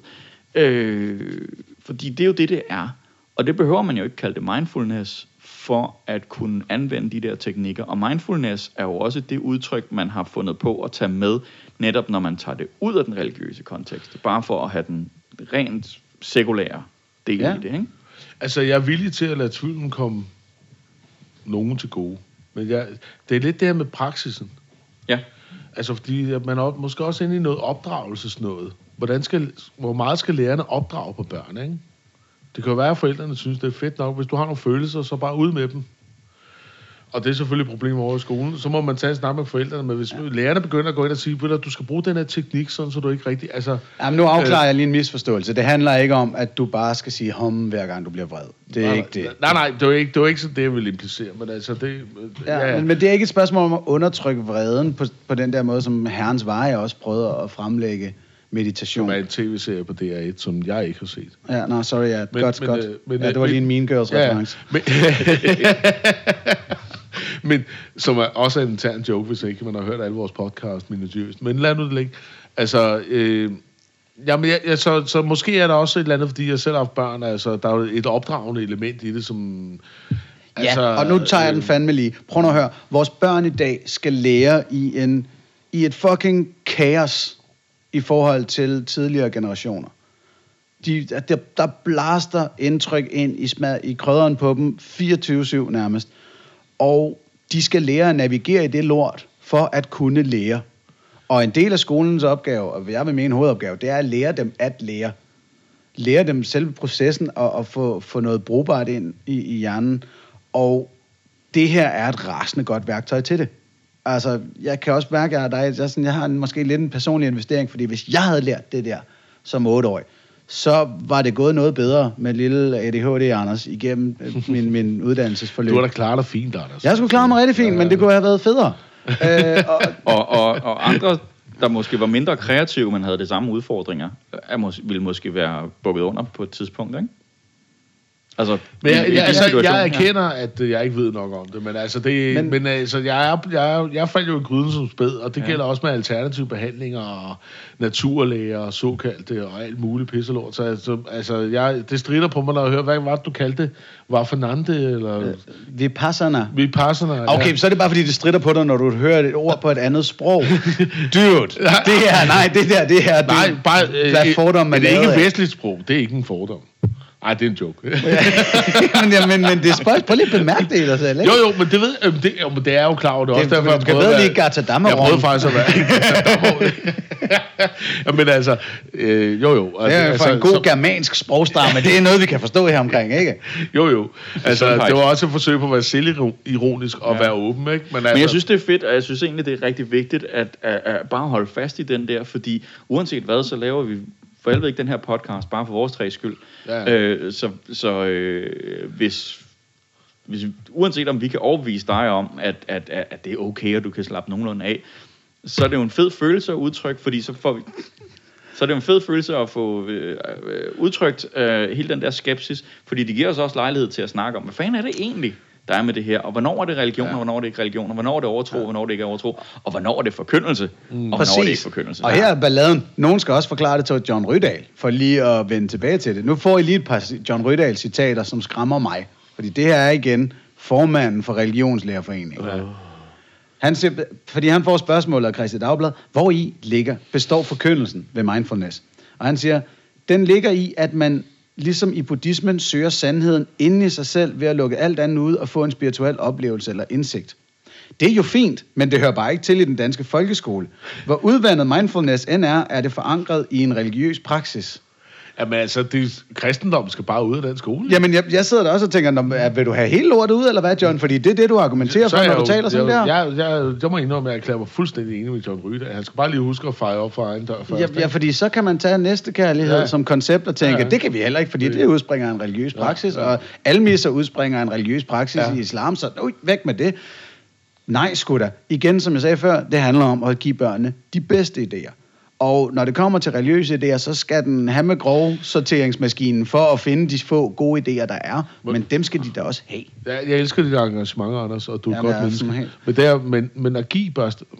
Øh, fordi det er jo det, det er. Og det behøver man jo ikke kalde det mindfulness, for at kunne anvende de der teknikker. Og mindfulness er jo også det udtryk, man har fundet på at tage med, netop når man tager det ud af den religiøse kontekst. Bare for at have den rent sekulære del Ja. i det, ikke? Altså, jeg er villig til at lade tvivlen komme nogen til gode. Men jeg, det er lidt det her med praksisen. Ja. Altså, fordi man er måske også inde i noget opdragelsesnået. Hvordan skal, hvor meget skal lærerne opdrage på børn, ikke? Det kan jo være, at forældrene synes, det er fedt nok. Hvis du har nogle følelser, så bare ud med dem. Og det er selvfølgelig et problem over i skolen. Så må man tage en snak med forældrene. Men hvis ja. lærerne begynder at gå ind og sige, at du skal bruge den her teknik, sådan, så du ikke rigtig... Altså, Jamen, nu afklarer jeg lige en misforståelse. Det handler ikke om, at du bare skal sige hom, hver gang du bliver vred. Det er nej, ikke det. Nej, nej, det var ikke, det var ikke sådan, det jeg ville implicere. Men altså, det... Ja, ja. Men, men det er ikke et spørgsmål om at undertrykke vreden på, på den der måde, som Herrens Veje også prøvede at fremlægge meditation. som er en tv-serie på DR1, som jeg ikke har set. Ja, no, sorry, ja. Men- godt, men, godt. øh, men, ja, det var øh, lige en Mean Girls Ja, reference. Men, men som er også en intern joke, hvis ikke man har hørt alle vores podcast minutiøst. Men lad nu det ligge. Altså, øh, jamen, jeg, jeg, så, så måske er der også et eller andet, fordi jeg selv har haft børn, altså, der er jo et opdragende element i det, som... Ja, altså, og nu tager jeg den fandme lige. Prøv nu at høre. Vores børn i dag skal lære i, en, i et fucking kaos i forhold til tidligere generationer. De, der, der blaster indtryk ind i, smad, i krydderen på dem 24-7 nærmest. Og de skal lære at navigere i det lort for at kunne lære. Og en del af skolens opgave, og jeg vil mene hovedopgave, det er at lære dem at lære. Lære dem selve processen og, og få, få noget brugbart ind i, i hjernen. Og det her er et rasende godt værktøj til det. Altså, jeg kan også mærke, at der jeg, er sådan, jeg har en, måske lidt en personlig investering, fordi hvis jeg havde lært det der som otteårig, så var det gået noget bedre med lille ADHD Anders igennem øh, min, min uddannelsesforløb. Du har da klaret dig fint, Anders. Jeg skulle klare mig rigtig fint, men det kunne have været federe. øh, og, Og, og, og andre, der måske var mindre kreative, men havde de samme udfordringer, er mås- ville måske være bukket under på et tidspunkt, ikke? Altså, Men jeg, i- i jeg, altså, jeg erkender, at øh, jeg ikke ved nok om det, men altså, det, Men- men, altså, jeg, er, jeg, er, jeg faldt jo i gryden som spæd, og det ja. gælder også med alternative behandlinger og naturlæger og såkaldte og alt muligt pisselort. Så altså, altså jeg, det strider på mig, når jeg hører, hvad var det, du kaldte det? Vaffanante, eller øh, vi passerne. Vipassana? Okay, så er det bare fordi, det strider på dig, når du hører et ord på et andet sprog. Dude, det her, nej, det der, det her, det, Nej, bare... Øh, hvad fordom man det er ikke et vestligt sprog, det er ikke en fordom. Nej, det er en joke. men, ja, men, men det er spørgsmål. Prøv lige at bemærke det i dig selv, ikke? Jo, jo, men det ved øhm, det, jo, men det er jo klar over det. er Det- Også derfor, du skal prøvede bedre at lide være- Gartadammer Jeg prøvede faktisk at være... ja, men altså, øh, jo jo. Det er altså, for en god så- germansk sprogstamme. Det er noget, vi kan forstå her omkring, ikke? Jo jo. Altså, det var også et forsøg på at være selvironisk og Ja. være åben, ikke? Men, altså, Men jeg synes, det er fedt, og jeg synes egentlig, det er rigtig vigtigt at, at, at bare holde fast i den der, fordi uanset hvad, så laver vi for helvede ikke den her podcast, bare for vores tre skyld. Ja. Øh, så så øh, hvis, hvis, uanset om vi kan overbevise dig om, at, at, at, at det er okay, og du kan slappe nogenlunde af, så er det jo en fed følelse at udtrykke, fordi så får vi... Så er det jo en fed følelse at få øh, øh, udtrykt øh, hele den der skepsis, fordi det giver os også lejlighed til at snakke om, hvad fanden er det egentlig, der er med det her, og hvornår er det religion, ja. og hvornår er det ikke religion, og hvornår er det overtro, og hvornår er det ikke overtro, og hvornår er det forkyndelse, mm. og hvornår er det ikke forkyndelse. Og her er balladen. Nogen skal også forklare det til John Rydahl, for lige at vende tilbage til det. Nu får I lige et par John Rydahl-citater, som skræmmer mig. Fordi det her er igen formanden for Religionslærerforeningen. Ja. Han siger, fordi han får spørgsmålet af Christi Dagblad, hvor i ligger, består forkyndelsen ved mindfulness? Og han siger, den ligger i, at man ligesom i buddhismen søger sandheden inde i sig selv ved at lukke alt andet ud og få en spirituel oplevelse eller indsigt. Det er jo fint, men det hører bare ikke til i den danske folkeskole. Hvor udvandet mindfulness end er, er det forankret i en religiøs praksis. Jamen altså, det, kristendommen skal bare ud af den skole. Jamen, jeg, jeg sidder der også og tænker, "Nå, vil du have hele lortet ud, eller hvad, John? Fordi det er det, du argumenterer for, er når jeg du jo- taler sådan der. jeg, jeg, jeg, jeg må indrømme, at jeg erklærer mig fuldstændig enig med John Rydahl. Han skal bare lige huske at fejre op for egen dør først. Ja, ja, fordi så kan man tage næste kærlighed ja. Som koncept og tænke, ja, det kan vi heller ikke, fordi det, udspringer en religiøs praksis, ja, ja. og almisser udspringer en religiøs praksis ja. I islam, så ui, væk med det. Nej, sgu da. Igen, som jeg sagde før, det handler om at give børnene de bedste idéer. Og når det kommer til religiøse idéer, så skal den have med grove sorteringsmaskinen for at finde de få gode idéer, der er. Men dem skal de da også have. Ja, jeg elsker dit engagement, Anders, og du er Jamen, godt er menneske. helt- Men, det er, men, men at give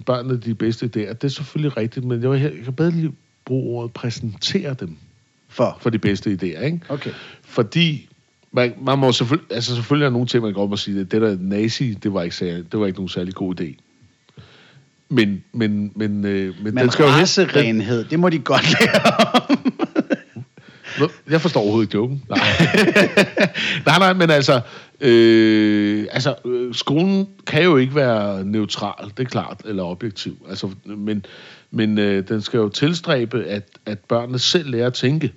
børnene de bedste idéer, det er selvfølgelig rigtigt, men jeg, jeg kan bedre lige bruge ordet præsentere dem For. for de bedste idéer, ikke? Okay. Fordi man, man må selvfølgelig, altså selvfølgelig er der nogle ting, man godt må sige, at det der nazi, det var ikke, særlig, det var ikke nogen særlig god idé. Men, men, men, øh, men, Men den skal jo helst- racerenhed, det må de godt lære om. Jeg forstår overhovedet ikke joken. Nej, nej, nej, men altså, øh, altså øh, skolen kan jo ikke være neutral, det er klart, eller objektiv. Altså, men men øh, den skal jo tilstræbe, at, at børnene selv lærer at tænke,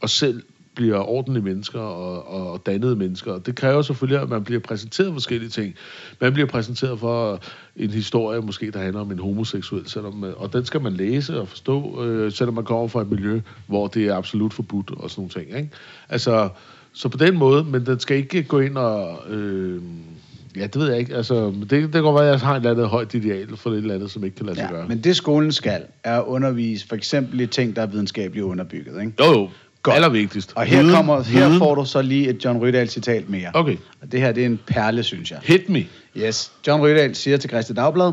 og selv bliver ordentlige mennesker og, og dannede mennesker. Og det kræver selvfølgelig, at man bliver præsenteret for forskellige ting. Man bliver præsenteret for en historie, måske der handler om en homoseksuel, selvom, øh, og den skal man læse og forstå, øh, selvom man kommer fra et miljø, hvor det er absolut forbudt og sådan nogle ting. Ikke? Altså, så på den måde, men den skal ikke gå ind og... Øh, ja, det ved jeg ikke. Altså, det, det kan godt være, at jeg har et eller andet højt ideal for et eller andet, som ikke kan lade sig Ja, gøre. men det skolen skal, er at undervise for eksempel i ting, der er videnskabeligt underbygget. Ikke? Jo, jo. Godt. Allervigtigst. Og her, kommer, her får du så lige et John Rydahl citat mere. Okay. Og det her, det er en perle, synes jeg. Hit me. Yes. John Rydahl siger til Christi Dagblad,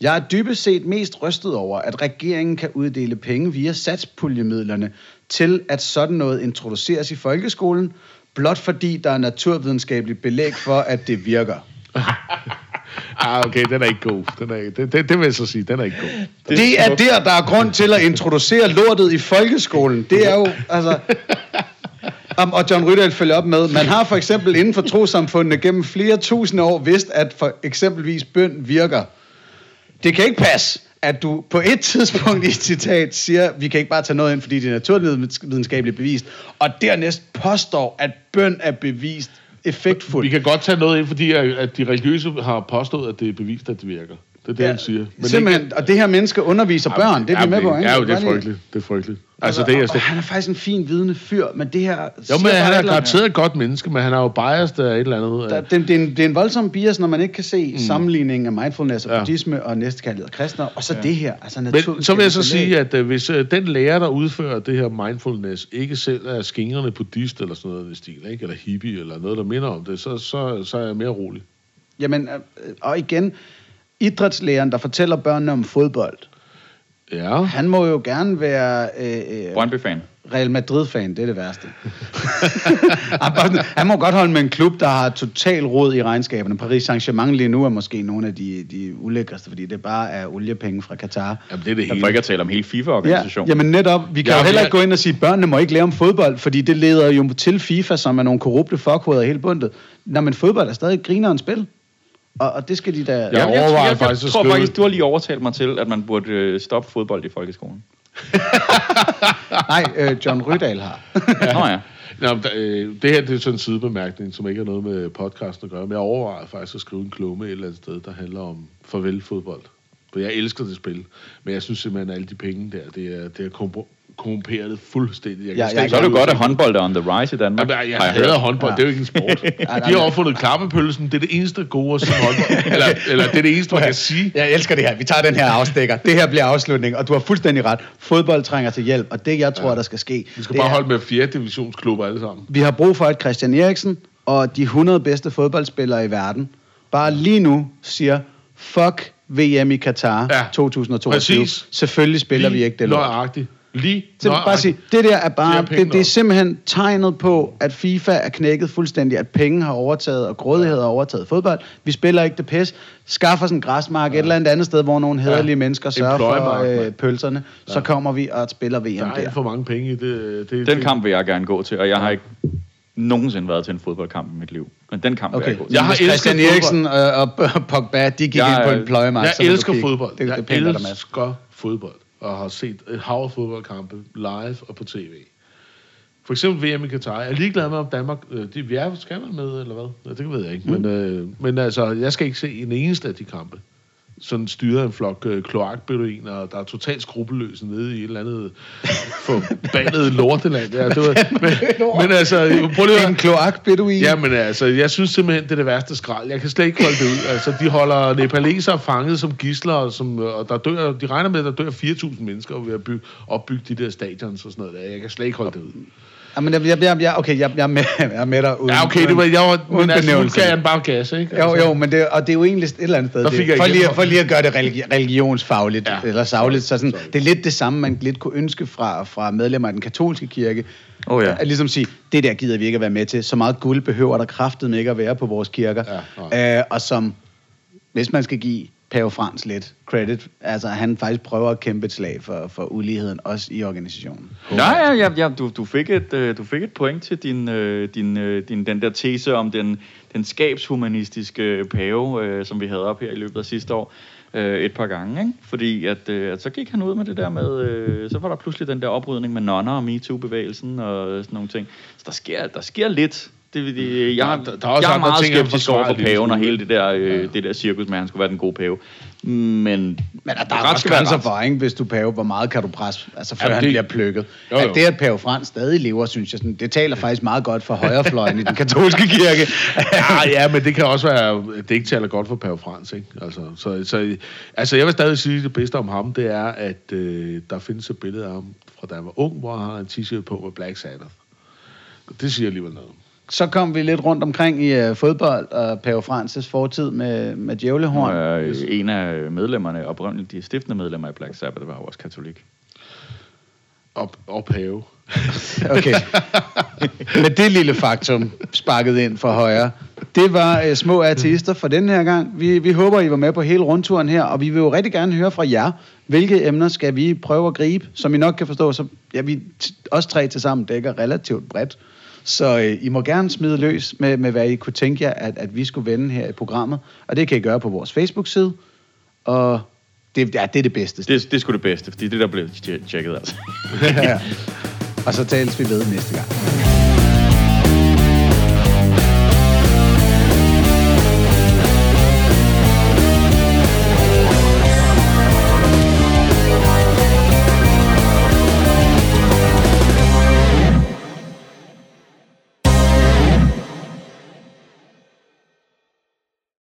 Jeg er dybest set mest rystet over, at regeringen kan uddele penge via satspuljemidlerne til, at sådan noget introduceres i folkeskolen, blot fordi der er naturvidenskabeligt belæg for, at det virker. Ah, okay, den er ikke god. Den er, det, det, det vil jeg så sige, den er ikke god. Det, det er der, der er grund til at introducere lortet i folkeskolen. Det er jo, altså... Om, og John Rydahl følger op med, man har for eksempel inden for trosamfundene gennem flere tusinde år vidst, at for eksempelvis bøn virker. Det kan ikke passe, at du på et tidspunkt i et citat siger, vi kan ikke bare tage noget ind, fordi det er naturvidenskabeligt bevist, og dernæst påstår, at bøn er bevist effektfuldt. Vi kan godt tage noget ind, fordi at at de religiøse har påstået, at det er bevist, at det virker. Det er det, han siger. Men Simpelthen, og det her menneske underviser Ja, børn, det er vi med på, ikke? Ja, jo, det er frygteligt. Det er frygteligt. Altså, Altså, det er og, slet... han er faktisk en fin vidende fyr, men det her... Jo, men han er garanteret et godt menneske, men han er jo biased af et eller andet. Der, det, det, er en, det er en voldsom bias, når man ikke kan se mm. sammenligningen af mindfulness og Ja. buddhisme og næstekærlighed og kristne, og så ja. det her. Altså, Men så vil jeg så sige, at øh, hvis øh, den lærer, der udfører det her mindfulness, ikke selv er skingrende buddhist eller sådan noget i stil, ikke? eller hippie eller noget, der minder om det, så, så, så er jeg mere rolig. Jamen, øh, og igen, idrætslæreren, der fortæller børnene om fodbold, Ja. han må jo gerne være øh, øh, Brøndby-fan. Real Madrid-fan, det er det værste. Han bare- han må godt holde med en klub, der har total råd i regnskaberne. Paris Saint-Germain lige nu er måske nogle af de, de ulækreste, fordi det bare er oliepenge fra Katar. Jamen, det er det For hele. ikke at tale om hele Ja, FIFA-organisationen. jamen netop. Vi kan Ja, jo heller jeg- ikke gå ind og sige, at børnene må ikke lære om fodbold, fordi det leder jo til FIFA, som er nogle korrupte fuckhoveder helt bundet. Nå, men fodbold er stadig griner en spil. Og, og det skal de da... Ja. jeg, jeg, overvejer jeg, jeg, faktisk jeg tror skrive- faktisk, du har lige overtalt mig til, at man burde øh, stoppe fodbold i folkeskolen. Nej, øh, John Rydahl har. Nå ja. Nå, men, øh, det her det er sådan en sidebemærkning, som ikke har noget med podcasten at gøre, men jeg overvejer faktisk at skrive en klumme et eller andet sted, der handler om farvel fodbold. For jeg elsker det spil, men jeg synes simpelthen, at alle de penge der, det er, det er korrumperet det fuldstændig. Jeg Ja, ikke Så er det godt, at håndbold er on the rise i Danmark. Jamen, jeg, jeg hader hørt. håndbold, Ja. det er jo ikke en sport. De har opfundet klappepølsen, det er det eneste gode at sige håndbold. Eller, eller det er det eneste, man kan sige. Jeg elsker det her. Vi tager den her afstikker. Det her bliver afslutning, og du har fuldstændig ret. Fodbold trænger til hjælp, og det, jeg tror, der skal ske... Vi skal bare er- holde med 4. divisionsklubber alle sammen. Vi har brug for et Christian Eriksen og de 100 bedste fodboldspillere i verden. Bare lige nu siger, fuck VM i Katar Ja, 2022. præcis. Selvfølgelig spiller vi ikke det lort. Nøjagtigt. Lige Så bare sige, det der er bare, det, penge det er simpelthen tegnet på, at FIFA er knækket fuldstændig, at penge har overtaget, og grådighed har overtaget fodbold. Vi spiller ikke det pis. Skaffer sådan en græsmark et eller andet andet sted, hvor nogle hederlige Ja. mennesker En sørger for øh, pølserne. Så kommer vi og spiller VM Der er der. alt for mange penge i det. det Den det, kamp vil jeg gerne gå til, og jeg har ikke nogensinde været til en fodboldkamp i mit liv. Men den kamp vil Okay, jeg gå til. Jeg har Christian. Eriksen og, og Pogba, de gik Jeg- ind på en pløjemark. Jeg elsker fodbold. Det, det er jeg elsker fodbold. Og har set et hav af fodboldkampe live og på tv. For eksempel VM i Katar. Jeg er ligeglad med, om Danmark... Øh, de, vi er, skal være med, eller hvad? Ja, det ved jeg ikke. Mm. Men, øh, men altså, jeg skal ikke se en eneste af de kampe. Sådan styrer en flok øh, kloakbeduiner, der er totalt skrupelløse nede i et eller andet forbandet lorteland. Ja, det var, men, men altså, prøv lige at En kloak, beduin. Ja, men altså, jeg synes simpelthen, det er det værste skrald. Jeg kan slet ikke holde det ud. Altså, de holder nepalesere fanget som gisler, og, som, og der dør, de regner med, at der dør 4.000 mennesker ved at bygge, opbygge de der stadions og sådan noget. Der. Jeg kan slet ikke holde det ud. Jamen, jeg, jeg, jeg, jeg, okay, jeg, jeg, er med, jeg er med dig uden, Ja, okay, det var, jeg var, uden men altså, nu kan jeg bare gas, ikke? Altså, Jo, jo, men det, og det er jo egentlig et eller andet sted. Der det, for, lige, for- lige at gøre det religi- religionsfagligt, ja. Ja. eller savligt, så sådan, Sorry. det er lidt det samme, man lidt kunne ønske fra, fra medlemmer af den katolske kirke. Åh, ja. At ligesom sige, det der gider vi ikke at være med til. Så meget guld behøver der kraftet ikke at være på vores kirker. Ja, øh, og som, hvis man skal give Pave Frans lidt credit, altså han faktisk prøver at kæmpe et slag for, for uligheden, også i organisationen. Nej, ja, ja, ja, du, du, fik et, øh, du fik et point til din, øh, din, øh, din, den der tese om den, den skabshumanistiske pave, som vi havde op her i løbet af sidste år øh, et par gange. Ikke? Fordi at, øh, at så gik han ud med det der med, øh, så var der pludselig den der oprydning med nonner og MeToo-bevægelsen og sådan nogle ting. Så der sker, der sker lidt. Det, det, jeg, Der- der er også jeg er andre meget ting, han skeptisk over for paven og hele det der, øh, det der cirkus med, at han skulle være den gode pave. Men, Men der er ret også grænser for, ikke? hvis du er pave, hvor meget kan du presse, altså før Ja, han det- bliver plukket. Jo, jo. At det, at pave Frans stadig lever, synes jeg, sådan, det taler faktisk meget godt for højrefløjen i den katolske kirke. ja, ja, men det kan også være, det ikke taler godt for Pave Frans, ikke? Altså, så, så, altså, jeg vil stadig sige, det bedste om ham, det er, at øh, der findes et billede af ham fra da han var ung, hvor han har en t-shirt på med Black Sabbath. Det siger alligevel noget. Så kom vi lidt rundt omkring i uh, fodbold og pave Frans' fortid med, med djævlehorn. Og, øh, en af medlemmerne, oprindeligt de stiftende medlemmer i Black Sabbath, var jo også katolik. Og, og Pave. Okay. Med det lille faktum sparket ind for højre. Det var uh, små ateister for den her gang. Vi, vi håber, I var med på hele rundturen her, og vi vil jo rigtig gerne høre fra jer. Hvilke emner skal vi prøve at gribe? Som I nok kan forstå, så ja, vi t- os tre til sammen dækker relativt bredt. Så øh, I må gerne smide løs med, med, hvad I kunne tænke jer, at, at vi skulle vende her i programmet. Og det kan I gøre på vores Facebook-side. Og det, ja, det er det bedste. Det, det er sgu det bedste, fordi det der blev tje- tjekket altså. og så tales vi ved næste gang.